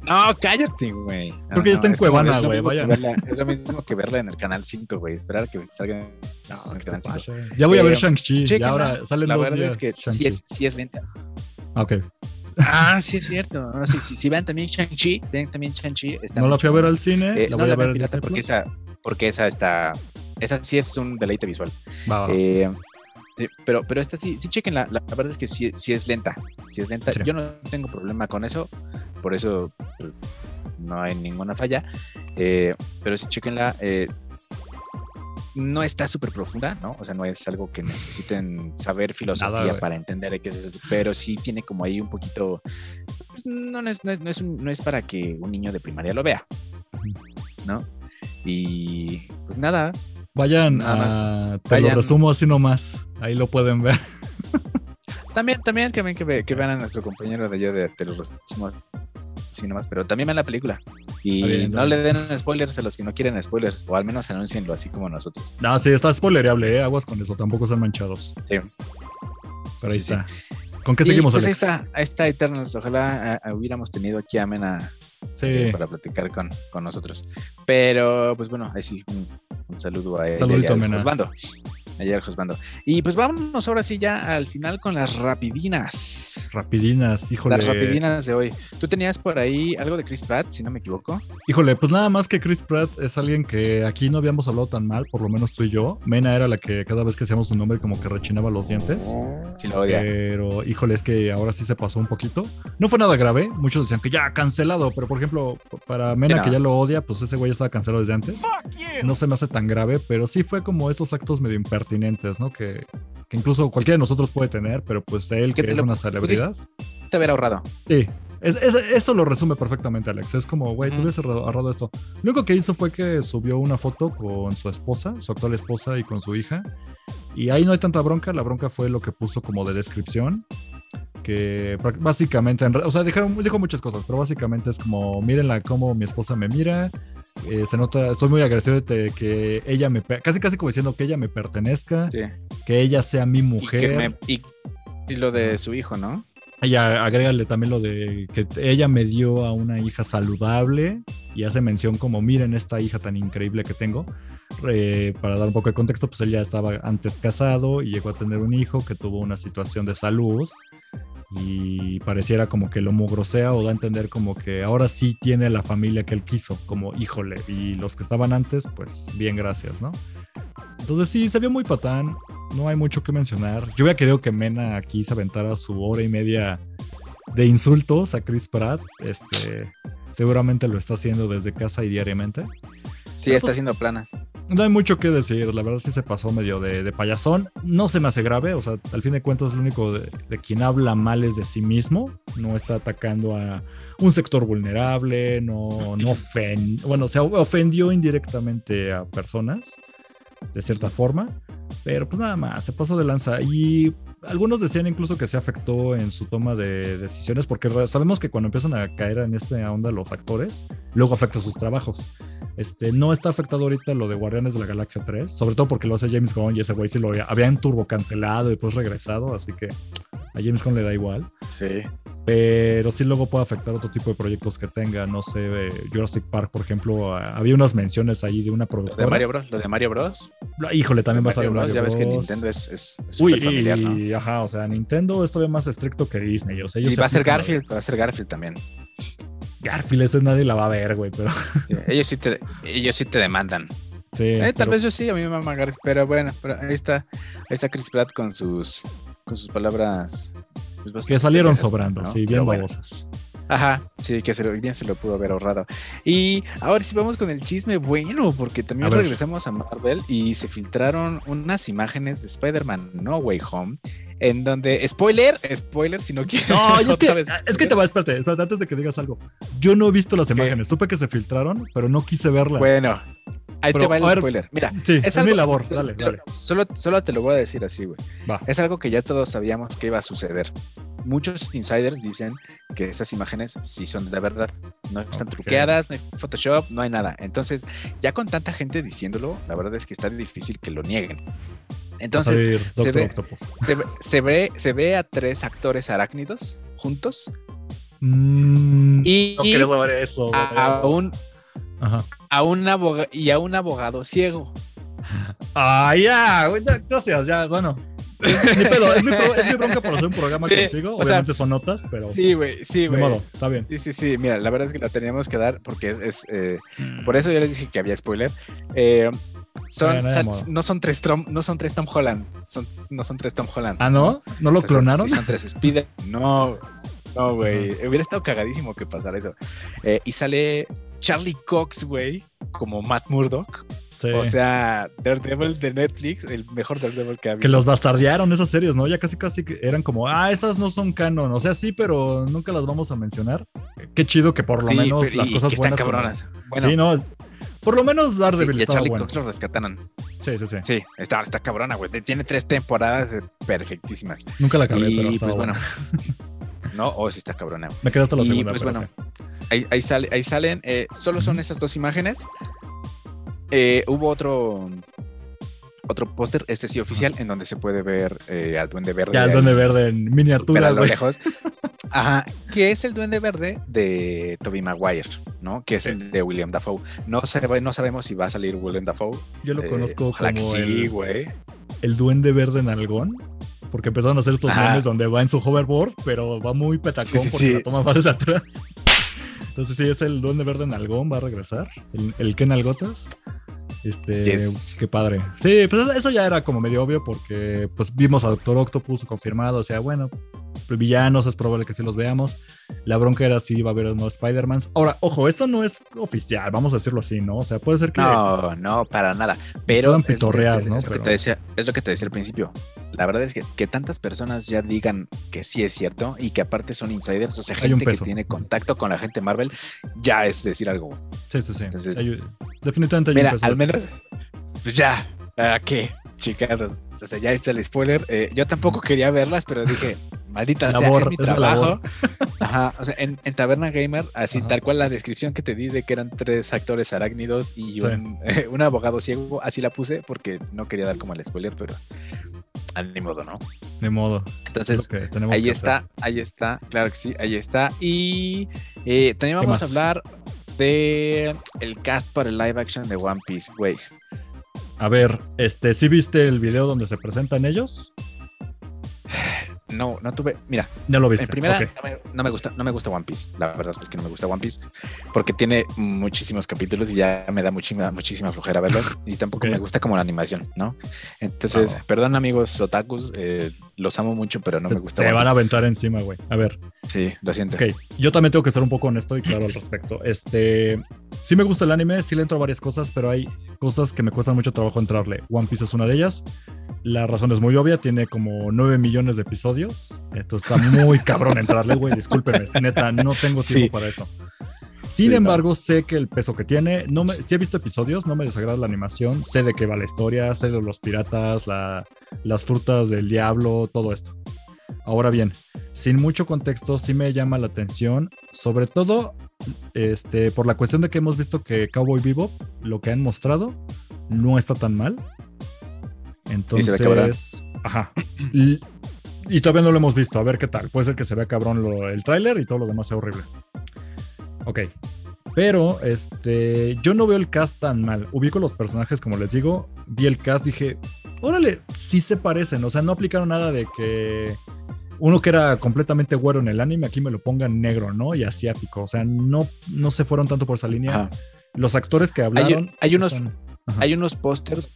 S2: No, cállate, güey. No,
S3: Creo que ya está en Cuevana, güey,
S2: verla- Es lo mismo que verla en el canal 5, güey. Esperar que salga en
S3: No,
S2: el
S3: ¿qué
S2: canal
S3: te
S2: 5.
S3: pasa? Ya voy a ver
S2: Eh,
S3: Shang-Chi. Ahora salen
S2: La
S3: dos
S2: verdad
S3: días.
S2: es que sí es, sí es lenta.
S3: Ok.
S2: Ah, sí es cierto. No, sí, sí, si vean también Shang-Chi, vean también Shang-Chi.
S3: No la fui a ver al cine.
S2: Eh,
S3: la
S2: no
S3: voy
S2: la
S3: a ver
S2: pirata porque esa, porque esa está, esa sí es un deleite visual.
S3: Va.
S2: Eh, pero, pero esta sí, sí chequen la, la verdad es que sí, sí es lenta, sí es lenta.
S3: Sí.
S2: Yo no tengo problema con eso, por eso pues, no hay ninguna falla. eh, pero sí chequenla. eh, no está súper profunda, ¿no? O sea, no es algo que necesiten saber filosofía para entender qué es eso, pero sí tiene como ahí un poquito. pues, no, es, no, es, no, es un- no es para que un niño de primaria lo vea, ¿no? Y pues nada,
S3: Vayan
S2: nada
S3: a. Te lo resumo así nomás. Ahí lo pueden ver. [LAUGHS]
S2: También, también que, que, que vean a nuestro compañero de allá de, resumos, así nomás, pero también vean la película. Y
S3: bien,
S2: no le den spoilers a los que no quieren spoilers, o al menos anuncienlo así como nosotros.
S3: No, sí, está spoilereable, ¿eh? Aguas con eso. Tampoco son manchados.
S2: Sí.
S3: Pero ahí
S2: Sí, sí.
S3: está. ¿Con qué
S2: Y,
S3: seguimos,
S2: pues ahí
S3: Alex?
S2: está, ahí está Eternals. Ojalá ah, ah, hubiéramos tenido aquí a Mena
S3: Sí.
S2: eh, para platicar con, con nosotros. Pero, pues bueno, ahí sí, un, un saludo a él.
S3: Saludito,
S2: al
S3: Mena.
S2: Josbando. Ayer Josbando. Y pues vámonos ahora sí ya al final con las rapidinas.
S3: Rapidinas, híjole.
S2: Las rapidinas de hoy. Tú tenías por ahí algo de Chris Pratt, si no me equivoco.
S3: Híjole, pues nada más que Chris Pratt es alguien que aquí no habíamos hablado tan mal, por lo menos tú y yo. Mena era la que cada vez que hacíamos su nombre como que rechinaba los dientes.
S2: Si lo odia.
S3: Pero, híjole, es que ahora sí se pasó un poquito. No fue nada grave. Muchos decían que ya cancelado, pero por ejemplo, para Mena que ya lo odia, pues ese güey ya estaba cancelado desde antes. No se me hace tan grave, pero sí fue como estos actos medio impertinentes, ¿no? Que, que incluso cualquiera de nosotros puede tener, pero pues él
S2: Que te
S3: es
S2: lo
S3: una celebridad.
S2: Te haber ahorrado.
S3: Sí. Es- es- eso lo resume perfectamente, Alex. Es como, güey, tú hubieses ahorrado ahorrado esto. Lo único que hizo fue que subió una foto con su esposa, su actual esposa y con su hija. Y ahí no hay tanta bronca. La bronca fue lo que puso como de descripción. Que básicamente, o sea, dijeron, dijo muchas cosas, pero básicamente es como, mírenla cómo mi esposa me mira. Eh, se nota, estoy muy agradecido de que ella me, casi casi como diciendo que ella me pertenezca,
S2: Sí.
S3: que ella sea mi
S2: Y,
S3: mujer.
S2: que me- y- y lo de su hijo, ¿no?
S3: Ella agrégale también lo de que ella me dio a una hija saludable y hace mención como miren esta hija tan increíble que tengo. Eh, para dar un poco de contexto, pues él ya estaba antes casado y llegó a tener un hijo que tuvo una situación de salud y pareciera como que lo mugrosea o da a entender como que ahora sí tiene la familia que él quiso, como híjole, y los que estaban antes, pues bien, gracias, ¿no? Entonces sí, se vio muy patán, no hay mucho que mencionar. Yo hubiera querido que Mena aquí se aventara su hora y media de insultos a Chris Pratt. Este, seguramente lo está haciendo desde casa y diariamente.
S2: Sí,
S3: Pero
S2: está
S3: pues-
S2: haciendo planas.
S3: No hay mucho que decir, la verdad sí se pasó medio de, de payasón. No se me hace grave, o sea, al fin de cuentas lo único de, de quien habla mal es de sí mismo, no está atacando a un sector vulnerable, no, no bueno, se ofendió indirectamente a personas, de cierta forma, pero pues nada más, se pasó de lanza. Y algunos decían incluso que se afectó en su toma de decisiones, porque sabemos que cuando empiezan a caer en esta onda los actores, luego afecta sus trabajos. Este, no está afectado ahorita lo de Guardianes de la Galaxia 3, sobre todo porque lo hace James Gunn y ese güey sí lo habían turbo cancelado y después regresado, así que a James Gunn le da igual.
S2: Sí.
S3: Pero sí luego puede afectar otro tipo de proyectos que tenga, no sé, eh, Jurassic Park, por ejemplo, ah, había unas menciones ahí de una
S2: Lo
S3: productora.
S2: de Mario Bros. Lo de Mario Bros.
S3: Híjole, también va a
S2: Mario
S3: salir
S2: Bros.
S3: Mario
S2: Ya ves que
S3: Bros.
S2: Nintendo es, es, es
S3: Uy,
S2: súper familiar, ¿no?
S3: y, ajá, o sea, Nintendo es todavía más estricto que Disney. O sea, ellos
S2: Y va a ser Garfield, va a ser Garfield también.
S3: Garfield, ese nadie la va a ver, güey, pero
S2: Sí, ellos, sí te, ellos sí te demandan.
S3: sí.
S2: Eh, tal vez yo sí, a mí me mama Garfield, pero bueno, pero ahí está, ahí está Chris Pratt con sus, con sus palabras. Pues,
S3: que salieron
S2: feas,
S3: sobrando,
S2: ¿no?
S3: sí, bien
S2: bueno.
S3: babosas.
S2: Ajá, sí, que se lo, bien se lo pudo haber ahorrado. Y ahora sí vamos con el chisme bueno, porque también
S3: A
S2: regresamos a Marvel y se filtraron unas imágenes de Spider-Man No Way Home, en donde, spoiler, spoiler, si no quieres.
S3: No, es [LAUGHS] que,
S2: vez
S3: es que te va, espérate, espérate, antes de que digas algo. Yo no he visto las imágenes, supe que se filtraron, pero no quise verlas.
S2: Bueno, ahí
S3: Pero,
S2: te va el
S3: a ver,
S2: spoiler. Mira,
S3: sí, es,
S2: es
S3: mi
S2: algo-
S3: labor, dale,
S2: te-
S3: dale.
S2: Solo, solo te lo voy a decir así, güey.
S3: Va.
S2: Es algo que ya todos sabíamos que iba a suceder. Muchos insiders dicen que esas imágenes sí son de verdad. No están
S3: Ok.
S2: truqueadas, no hay Photoshop, no hay nada. Entonces, ya con tanta gente diciéndolo, la verdad es que está difícil que lo nieguen.
S3: A
S2: Entonces,
S3: Doctor
S2: ve- se ve, se ve, se ve a tres actores arácnidos juntos
S3: Mm,
S2: y,
S3: no quiero saber eso.
S2: a,
S3: güey.
S2: un,
S3: Ajá.
S2: A, un aboga- y a un abogado ciego.
S3: Ah, ya, gracias, ya, bueno. [LAUGHS] Es mi pedo, es mi, pro- es mi bronca por hacer un programa
S2: Sí,
S3: contigo.
S2: o sea,
S3: Obviamente son notas, pero
S2: Sí, güey, sí,
S3: de
S2: güey.
S3: modo, está bien.
S2: Sí, sí, sí. Mira, la verdad es que la teníamos que dar porque es. eh,
S3: Mm.
S2: por eso yo les dije que había spoiler. Eh, son, no son tres Tom, no son tres Tom Holland. Son, no son tres Tom Holland.
S3: Ah, ¿no? ¿No lo
S2: Entonces,
S3: clonaron?
S2: sí son tres Spider. No, no, güey. Hubiera estado cagadísimo que pasara eso. Eh, y sale Charlie Cox, güey, como Matt Murdock.
S3: Sí.
S2: O sea, Daredevil de Netflix, el mejor Daredevil que ha
S3: que los bastardearon esas series, ¿no? Ya casi casi eran como, ah, esas no son canon. O sea, sí, pero nunca las vamos a mencionar. Qué chido que por lo
S2: Sí,
S3: menos
S2: pero-
S3: las
S2: y
S3: cosas buenas.
S2: Están
S3: como-
S2: cabronas. Bueno,
S3: sí, no. Por lo menos Daredevil
S2: y a
S3: estaba
S2: Charlie
S3: bueno.
S2: Cox lo rescataron.
S3: Sí, sí, sí.
S2: Sí, está, está cabrona, güey. Tiene tres temporadas perfectísimas.
S3: Nunca la acabé,
S2: y
S3: pero
S2: pues bueno. [LAUGHS] no, oh, sí está cabrona.
S3: Me quedé hasta la
S2: y
S3: segunda.
S2: pues bueno, ahí, ahí, sale, ahí salen, eh, solo son esas dos imágenes. Eh, hubo otro otro póster, este sí oficial, en donde se puede ver eh, al Duende Verde.
S3: Ya
S2: ahí,
S3: Duende Verde en miniatura,
S2: a lo
S3: güey.
S2: lejos. [LAUGHS] Ajá, que es el Duende Verde de Tobey Maguire, ¿no? Que es el de William Dafoe. No, sabe- no sabemos si va a salir William Dafoe.
S3: Yo lo
S2: Eh,
S3: conozco como
S2: sí,
S3: el, el Duende Verde en Algón. Porque empezaron a hacer estos
S2: Ajá.
S3: memes donde va en su hoverboard, pero va muy petacón
S2: Sí, sí,
S3: porque
S2: sí.
S3: la toma más desde atrás. Entonces sí, es el Duende Verde en Algón, va a regresar. El, el Ken Algotas. Este,
S2: Yes.
S3: qué padre. Sí, pues eso ya era como medio obvio porque pues vimos a Doctor Octopus confirmado, o sea, bueno, pues, villanos es probable que sí los veamos. La bronca era si iba a haber o no Spider-Mans. Ahora, ojo, esto no es oficial, vamos a decirlo así, ¿no? O sea, puede ser que
S2: No, no, para nada. Pero es lo que te decía al principio. La verdad es que, que tantas personas ya digan que sí es cierto y que aparte son insiders, o sea,
S3: un
S2: gente que tiene contacto con la gente Marvel, ya es decir algo.
S3: Sí, sí, sí.
S2: Entonces-
S3: Hay- definitivamente hay un
S2: Mira, al menos, pues ya, ¿a qué? Chicados. O sea, ya está el spoiler. Eh, yo tampoco quería verlas, pero dije, [LAUGHS] maldita
S3: Labor,
S2: sea, es mi
S3: es la
S2: trabajo.
S3: labor. [LAUGHS]
S2: Ajá, o sea, en, en Taberna Gamer, así
S3: Ajá.
S2: tal cual la descripción que te di de que eran tres actores arácnidos y
S3: Sí.
S2: un, [LAUGHS] un abogado ciego, así la puse porque no quería dar como el spoiler, pero a ni modo, ¿no?
S3: Ni modo.
S2: Entonces, ahí está,
S3: hacer.
S2: ahí está, claro que sí, ahí está. Y eh, también
S3: ¿Qué
S2: vamos a hablar de el cast para el live action de One Piece, güey.
S3: A ver, este, ¿sí viste el video donde se presentan ellos? [SIGHS] [LAUGHS]
S2: No, no tuve, mira,
S3: Ya lo viste.
S2: En primera, no, me, no me gusta, no me gusta One Piece. La verdad es que no me gusta One Piece porque tiene muchísimos capítulos y ya me da muchísima, muchísima flojera verlos. Y tampoco me gusta como la animación, ¿no? Entonces, perdón amigos otakus, eh, los amo mucho, pero no
S3: Se
S2: me gusta
S3: te van a aventar encima, güey. A ver,
S2: Sí, lo siento.
S3: ok. Yo también tengo que ser un poco honesto y claro al respecto. Este, sí me gusta el anime, sí le entro a varias cosas, pero hay cosas que me cuestan mucho trabajo entrarle. One Piece es una de ellas. La razón es muy obvia, tiene como 9 millones de episodios. Entonces está muy cabrón entrarle, güey. Discúlpeme, neta, no tengo tiempo
S2: Sí.
S3: para eso. Sin
S2: Sí, no.
S3: embargo, sé que el peso que tiene, no me, sí he visto episodios, no me desagrada la animación, sé de qué va la historia, sé de los piratas, la- las frutas del diablo, todo esto. Ahora bien, sin mucho contexto, sí me llama la atención, sobre todo este, por la cuestión de que hemos visto que Cowboy Bebop, lo que han mostrado, no está tan mal. Entonces, ajá. L- Y todavía no lo hemos visto, a ver qué tal. Puede ser que se vea cabrón lo- el tráiler y todo lo demás sea horrible. Ok. Pero este, yo no veo el cast tan mal. Ubico los personajes, como les digo. Vi el cast, dije, órale, sí se parecen. O sea, no aplicaron nada de que uno que era completamente güero en el anime, aquí me lo pongan negro, ¿no? Y asiático. O sea, no, no se fueron tanto por esa línea.
S2: Ajá.
S3: Los actores que hablaron.
S2: hay unos-
S3: están-.
S2: Hay unos pósters,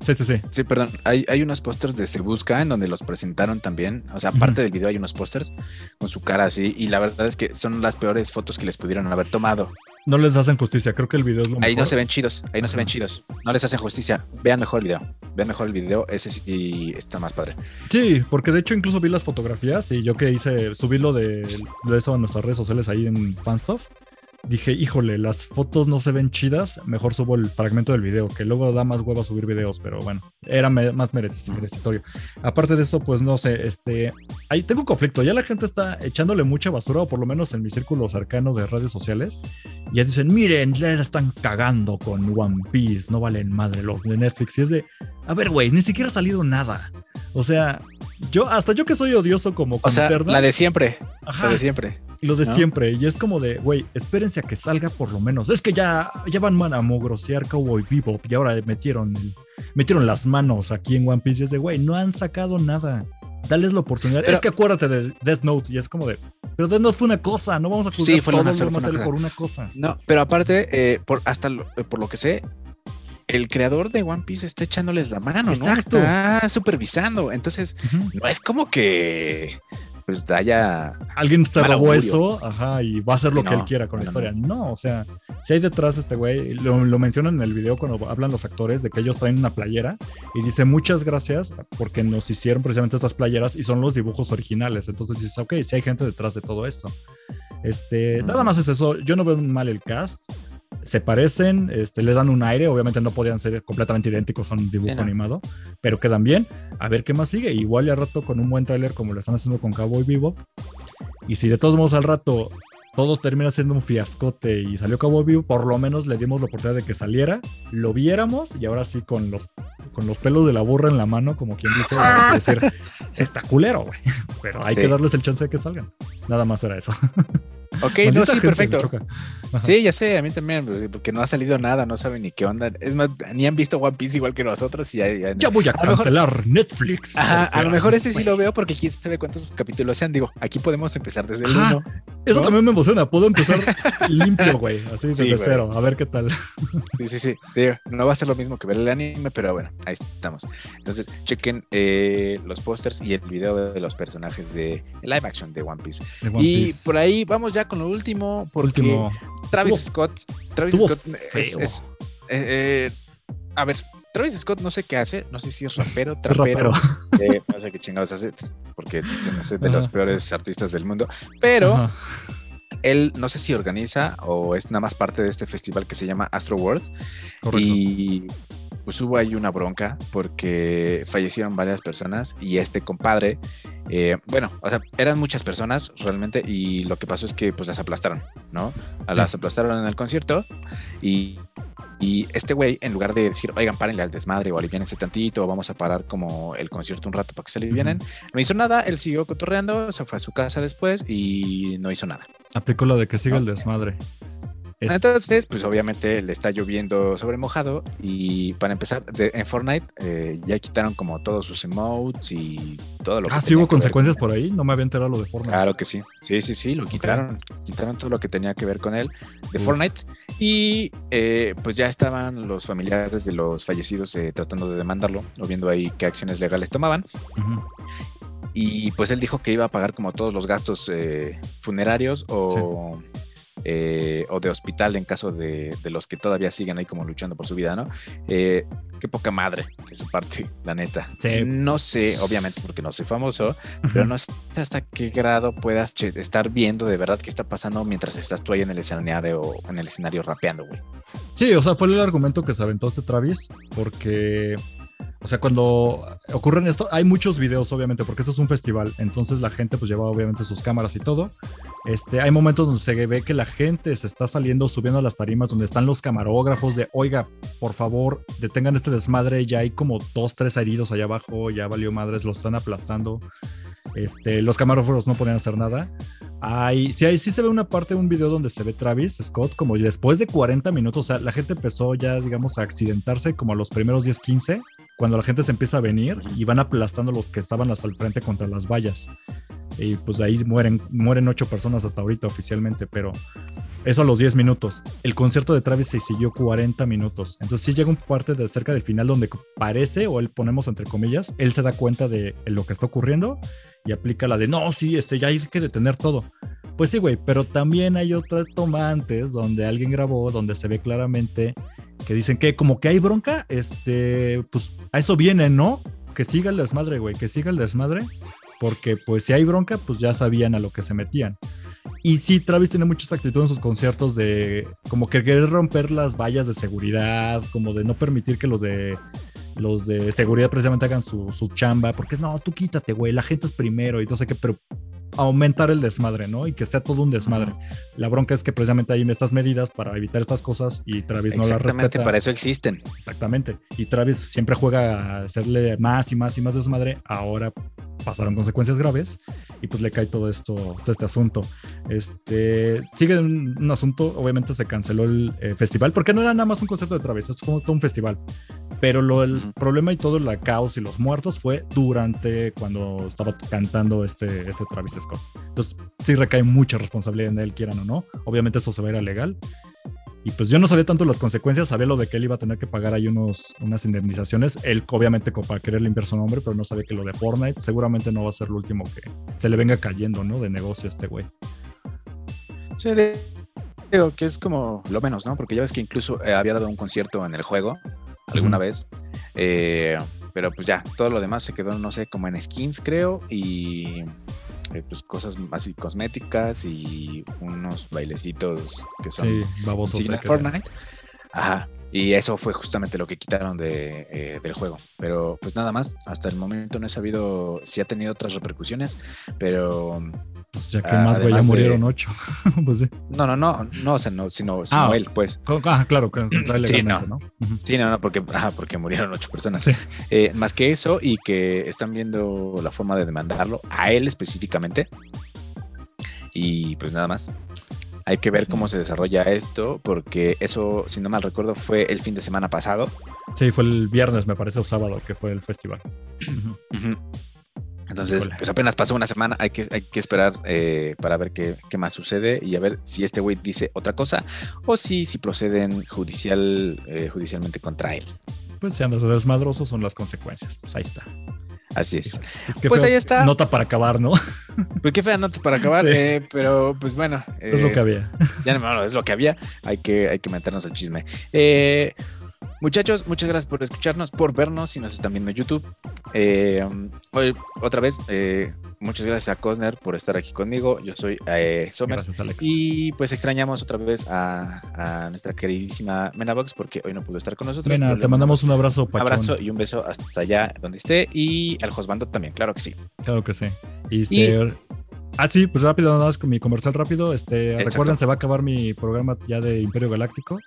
S3: Sí, sí, sí.
S2: sí, perdón, hay, hay unos pósters de Se Busca en donde los presentaron también. O sea, aparte del video hay unos pósters con su cara así y la verdad es que son las peores fotos que les pudieron haber tomado.
S3: No les hacen justicia. Creo que el video es lo
S2: Ahí no se ven chidos, ahí no se ven chidos. No les hacen justicia. Vean mejor el video. Vean mejor el video. Ese sí está más padre.
S3: Sí, porque de hecho incluso vi las fotografías y yo que hice, subí lo de, de eso en nuestras redes sociales ahí en Fanstuff. Dije, híjole, las fotos no se ven chidas, mejor subo el fragmento del video, que luego da más huevo subir videos, pero bueno, era más mere- merecitorio. Aparte de eso, pues no sé, este, ahí tengo un conflicto, ya la gente está echándole mucha basura, o por lo menos en mi círculo cercano de redes sociales, ya dicen, miren, ya la están cagando con One Piece, no valen madre los de Netflix, y es de, a ver, güey, ni siquiera ha salido nada. O sea, yo, hasta yo que soy odioso como
S2: O sea,
S3: Internet,
S2: la de siempre.
S3: ajá,
S2: La de siempre.
S3: lo de
S2: ¿no?
S3: siempre. Y es como de, güey, espérense a que salga por lo menos. Es que ya, ya van man a mugrosear Cowboy Bebop y ahora metieron, el- metieron las manos aquí en One Piece. Y es de, güey, no han sacado nada. Dales la oportunidad.
S2: Pero-
S3: es que acuérdate de Death Note y es como de, pero Death Note fue una cosa, no vamos a juzgar
S2: Sí, fue
S3: todo
S2: una fue una
S3: por una cosa.
S2: No, pero aparte, eh, por, hasta lo- por lo que sé, el creador de One Piece está echándoles la mano, ¿no?
S3: Exacto.
S2: Está supervisando. Entonces, no es como que pues haya.
S3: Alguien se robó eso, ajá, y va a hacer lo que
S2: no,
S3: él quiera con la
S2: no,
S3: historia. No, o sea, si hay detrás este güey, lo, lo mencionan en el video cuando hablan los actores de que ellos traen una playera y dice muchas gracias porque nos hicieron precisamente estas playeras y son los dibujos originales. Entonces dices, ok, si hay gente detrás de todo esto. Este, nada más es eso. Yo no veo mal el cast. Se parecen, este, le dan un aire. Obviamente no podían ser completamente idénticos a un dibujo
S2: Sí, no.
S3: animado, pero quedan bien. A ver qué más sigue. Igual ya al rato con un buen tráiler como lo están haciendo con Cowboy Bebop. Y si de todos modos al rato todos termina siendo un fiascote y salió Cowboy Bebop, por lo menos le dimos la oportunidad de que saliera, lo viéramos y ahora sí con los, con los pelos de la burra en la mano, como quien dice, a decir, [LAUGHS] está culero, güey. [LAUGHS] Pero hay
S2: Sí.
S3: que darles el chance de que salgan. Nada más era eso. [LAUGHS]
S2: Ok, no, sí, perfecto. Sí, ya sé, a mí también, pues, porque no ha salido nada, no saben ni qué onda. Es más, ni han visto One Piece igual que nosotros y ya, ya-
S3: Ya voy a
S2: A lo mejor-
S3: cancelar Netflix.
S2: Ajá, a lo mejor ese sí lo veo porque quién sabe cuántos capítulos sean. Digo, aquí podemos empezar desde el
S3: Ajá.
S2: uno.
S3: Eso
S2: ¿no?
S3: también me emociona. Puedo empezar [LAUGHS] limpio, güey. Así desde cero. A ver qué tal.
S2: Sí, sí, sí. Digo, no va a ser lo mismo que ver el anime, pero bueno, ahí estamos. Entonces, chequen eh, los pósters y el video de los personajes de live action de One Piece.
S3: de One
S2: y
S3: Piece.
S2: por ahí vamos ya con lo último, porque
S3: Último.
S2: Travis
S3: Estuvo-
S2: Scott, Travis Scott es,
S3: feo.
S2: es- eh, eh, a ver, Travis Scott no sé qué hace, no sé si es rapero, trapero,
S3: rapero.
S2: eh, no sé qué chingados hace, porque se me hace de los peores artistas del mundo, pero
S3: Ajá.
S2: él no sé si organiza o es nada más parte de este festival que se llama Astro World
S3: Correcto.
S2: y pues hubo ahí una bronca porque fallecieron varias personas y este compadre Eh, bueno, o sea, eran muchas personas realmente y lo que pasó es que pues las aplastaron, ¿no? Las aplastaron en el concierto y, y este güey, en lugar de decir, oigan, párenle al desmadre o aliviánense tantito, o vamos a parar como el concierto un rato para que se alivianen, no hizo nada, él siguió cotorreando, se fue a su casa después y no hizo nada.
S3: Aplicó lo de que siga el desmadre.
S2: Es... Entonces, pues obviamente le está lloviendo sobre mojado y para empezar, de, en Fortnite eh, ya quitaron como todos sus emotes y todo lo
S3: ah, sí hubo consecuencias por ahí, no me había enterado lo de Fortnite.
S2: Claro que sí, sí, sí, sí, lo quitaron, quitaron todo lo que tenía que ver con él de Uf. Fortnite y eh, pues ya estaban los familiares de los fallecidos eh, tratando de demandarlo o viendo ahí qué acciones legales tomaban. Uh -huh. Y pues él dijo que iba a pagar como todos los gastos eh, funerarios o... Sí eh, o de hospital en caso de, de, los que todavía siguen ahí como luchando por su vida, ¿no? Eh, qué poca madre de su parte, la neta.
S3: Sí.
S2: No sé, obviamente porque no soy famoso, pero no sé hasta qué grado puedas estar viendo de verdad qué está pasando mientras estás tú ahí en el escenario en el escenario rapeando, güey.
S3: Sí, o sea, fue el argumento que se aventó este Travis, porque o sea, cuando ocurren esto, hay muchos videos, obviamente, porque esto es un festival. Entonces la gente pues lleva obviamente sus cámaras y todo. Este, hay momentos donde se ve que la gente se está saliendo, subiendo a las tarimas, donde están los camarógrafos de, oiga, por favor, detengan este desmadre. Ya hay como dos, tres heridos allá abajo, ya valió madres, lo están aplastando. Este, los camarógrafos no podían hacer nada. Hay, sí, hay, sí se ve una parte de un video donde se ve Travis Scott como después de 40 minutos, o sea, la gente empezó ya, digamos, a accidentarse como a los primeros 10, 15, cuando la gente se empieza a venir y van aplastando los que estaban hasta el frente contra las vallas. Y pues de ahí mueren, mueren ocho personas hasta ahorita oficialmente, pero eso a los 10 minutos. El concierto de Travis se siguió 40 minutos. Entonces sí llega un parte de cerca del final donde parece, o él ponemos entre comillas, él se da cuenta de lo que está ocurriendo y aplica la de, no, sí, este, ya hay que detener todo. Pues sí, güey, pero también hay otras tomantes donde alguien grabó, donde se ve claramente que dicen que como que hay bronca, este, pues a eso viene, ¿no? Que siga el desmadre, güey, que siga el desmadre, porque pues si hay bronca, pues ya sabían a lo que se metían. Y sí, Travis tiene muchas actitudes en sus conciertos de como que querer romper las vallas de seguridad, como de no permitir que los de los de seguridad precisamente hagan su, su chamba, porque es no, tú quítate, güey, la gente es primero y no sé qué, pero aumentar el desmadre, ¿no? Y que sea todo un desmadre. La bronca es que precisamente hay estas medidas para evitar estas cosas y Travis no las respeta.
S2: Exactamente, para eso existen.
S3: Exactamente. Y Travis siempre juega a hacerle más y más y más desmadre. Ahora pasaron consecuencias graves y pues le cae todo esto, todo este asunto. Este sigue un, un asunto, obviamente se canceló el eh, festival porque no era nada más un concierto de Travis, es como todo un festival. Pero lo, el problema y todo el caos y los muertos fue durante cuando estaba cantando este, este Travis Scott. Entonces sí recae mucha responsabilidad en él, quieran o no. Obviamente eso se va a ir a legal. Y pues yo no sabía tanto las consecuencias, sabía lo de que él iba a tener que pagar ahí unos, unas indemnizaciones. Él, obviamente, como para querer limpiar su nombre, pero no sabía que lo de Fortnite seguramente no va a ser lo último que se le venga cayendo, ¿no? De negocio a este güey.
S2: Sí, digo que es como lo menos, ¿no? Porque ya ves que incluso eh, había dado un concierto en el juego alguna uh -huh. vez. Eh, pero pues ya, todo lo demás se quedó, no sé, como en skins, creo, y eh, pues cosas así cosméticas y unos bailecitos que son
S3: sí, babosos
S2: Fortnite. Ajá. Y eso fue justamente lo que quitaron de, eh, del juego. Pero pues nada más, hasta el momento no he sabido si ha tenido otras repercusiones, pero...
S3: Pues ya que más, güey, ya murieron de... ocho. [LAUGHS]
S2: pues. No, no, no, no, o sea, no, sino, sino ah, él, pues.
S3: Ah, claro, que
S2: sí, no. ¿no? Uh -huh. Sí, no, no, porque, ajá, porque murieron ocho personas. Sí. Eh, más que eso, y que están viendo la forma de demandarlo a él específicamente. Y pues nada más. Hay que ver sí. cómo se desarrolla esto, porque eso, si no mal recuerdo, fue el fin de semana pasado.
S3: Sí, fue el viernes, me parece, o sábado, que fue el festival.
S2: Uh -huh. Entonces, pues apenas pasó una semana, hay que, hay que esperar eh, para ver qué, qué, más sucede y a ver si este güey dice otra cosa o si, si proceden judicial, eh, judicialmente contra él.
S3: Pues si andas desmadroso son las consecuencias, pues ahí está.
S2: Así es.
S3: Pues, pues ahí está. Nota para acabar, ¿no?
S2: Pues qué fea nota para acabar, [LAUGHS] sí. eh, pero pues bueno.
S3: es lo que había.
S2: Ya no, es lo que había. Hay que, hay que meternos al chisme. Eh, Muchachos, muchas gracias por escucharnos, por vernos si nos están viendo en YouTube. Eh, hoy, otra vez, eh, muchas gracias a Cosner por estar aquí conmigo. Yo soy eh, Sommer.
S3: Gracias, Alex.
S2: Y pues extrañamos otra vez a, a nuestra queridísima Menabox porque hoy no pudo estar con nosotros.
S3: Mena, te mandamos un abrazo,
S2: Un abrazo y un beso hasta allá donde esté. Y al Josbando también, claro que sí.
S3: Claro que sí. Y este, Ah, sí, pues rápido, nada más con mi comercial rápido. Este, recuerden, se va a acabar mi programa ya de Imperio Galáctico.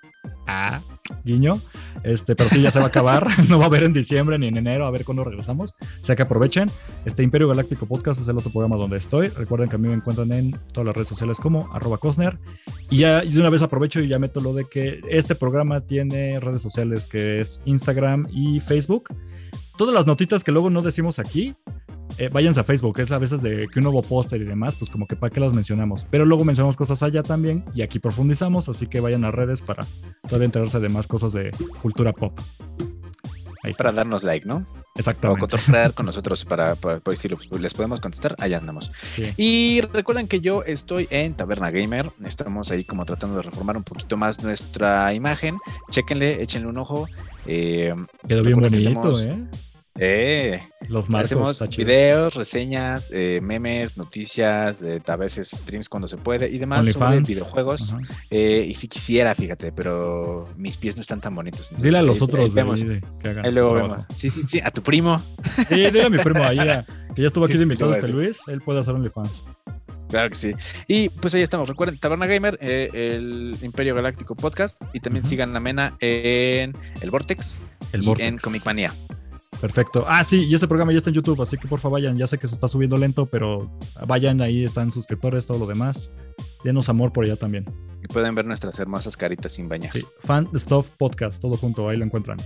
S3: Ah, guiño. Este, pero sí, ya se va a acabar. [LAUGHS] no va a haber en diciembre ni en enero, a ver cuándo regresamos. O sea que aprovechen. Este Imperio Galáctico Podcast es el otro programa donde estoy. Recuerden que a mí me encuentran en todas las redes sociales como arroba Cosner. Y ya de una vez aprovecho y ya meto lo de que este programa tiene redes sociales que es Instagram y Facebook. Todas las notitas que luego no decimos aquí, eh, váyanse a Facebook, es a veces de que un nuevo póster y demás, pues como que para qué las mencionamos. Pero luego mencionamos cosas allá también y aquí profundizamos, así que vayan a redes para todavía enterarse de más cosas de cultura pop.
S2: Ahí para darnos like, ¿no?
S3: Exactamente.
S2: O cotorrear con nosotros para, para, si les podemos contestar, allá andamos. Y recuerden que yo estoy en Taberna Gamer. Estamos ahí como tratando de reformar un poquito más nuestra imagen. Chéquenle, échenle un ojo. Eh,
S3: Quedó bien bonito, ¿eh?
S2: Eh,
S3: los marcos,
S2: hacemos videos, reseñas, eh, memes, noticias, eh, a veces streams cuando se puede y demás sobre videojuegos. Eh, y si quisiera, fíjate, pero mis pies no están tan bonitos.
S3: dile a los otros
S2: que hagan ahí luego vemos. Sí, sí, sí, a tu primo.
S3: Sí, dile a mi primo ahí, que ya estuvo aquí de invitado este Luis, él puede hacer OnlyFans.
S2: Claro que sí. Y pues ahí estamos. Recuerden, Taberna Gamer, el Imperio Galáctico Podcast. Y también sigan a Mena en el Vortex
S3: el
S2: y
S3: Vortex.
S2: en Comic Manía.
S3: Perfecto. Ah, sí, y este programa ya está en YouTube, así que por favor vayan. Ya sé que se está subiendo lento, pero vayan, ahí están suscriptores, todo lo demás. Denos amor por allá también.
S2: Y pueden ver nuestras hermosas caritas sin bañar. Sí.
S3: Fan Stuff Podcast, todo junto, ahí lo encuentran.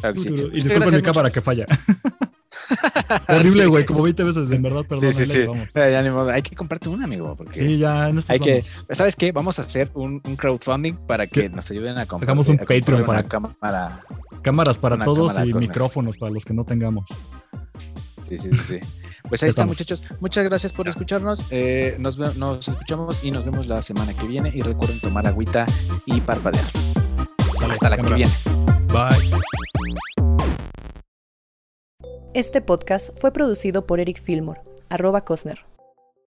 S2: Claro sí.
S3: Y disculpen mi cámara que falla. [LAUGHS] [LAUGHS] Horrible, güey, como 20 veces, en verdad, perdón.
S2: Sí, sí, sí. Ya, hay que comprarte una, amigo. Porque
S3: sí, ya
S2: no hay que, ¿Sabes qué? Vamos a hacer un, un crowdfunding para que nos ayuden a comprar.
S3: Hagamos un Patreon
S2: para cámara
S3: Cámaras para todos y micrófonos para los que no tengamos.
S2: Sí, sí, sí. Pues ahí está, muchachos. Muchas gracias por escucharnos. Eh, nos, nos, escuchamos y nos vemos la semana que viene. Y recuerden tomar agüita y parpadear. Hasta la que viene.
S3: Bye.
S1: Este podcast fue producido por Eric Fillmore, arroba Cosner.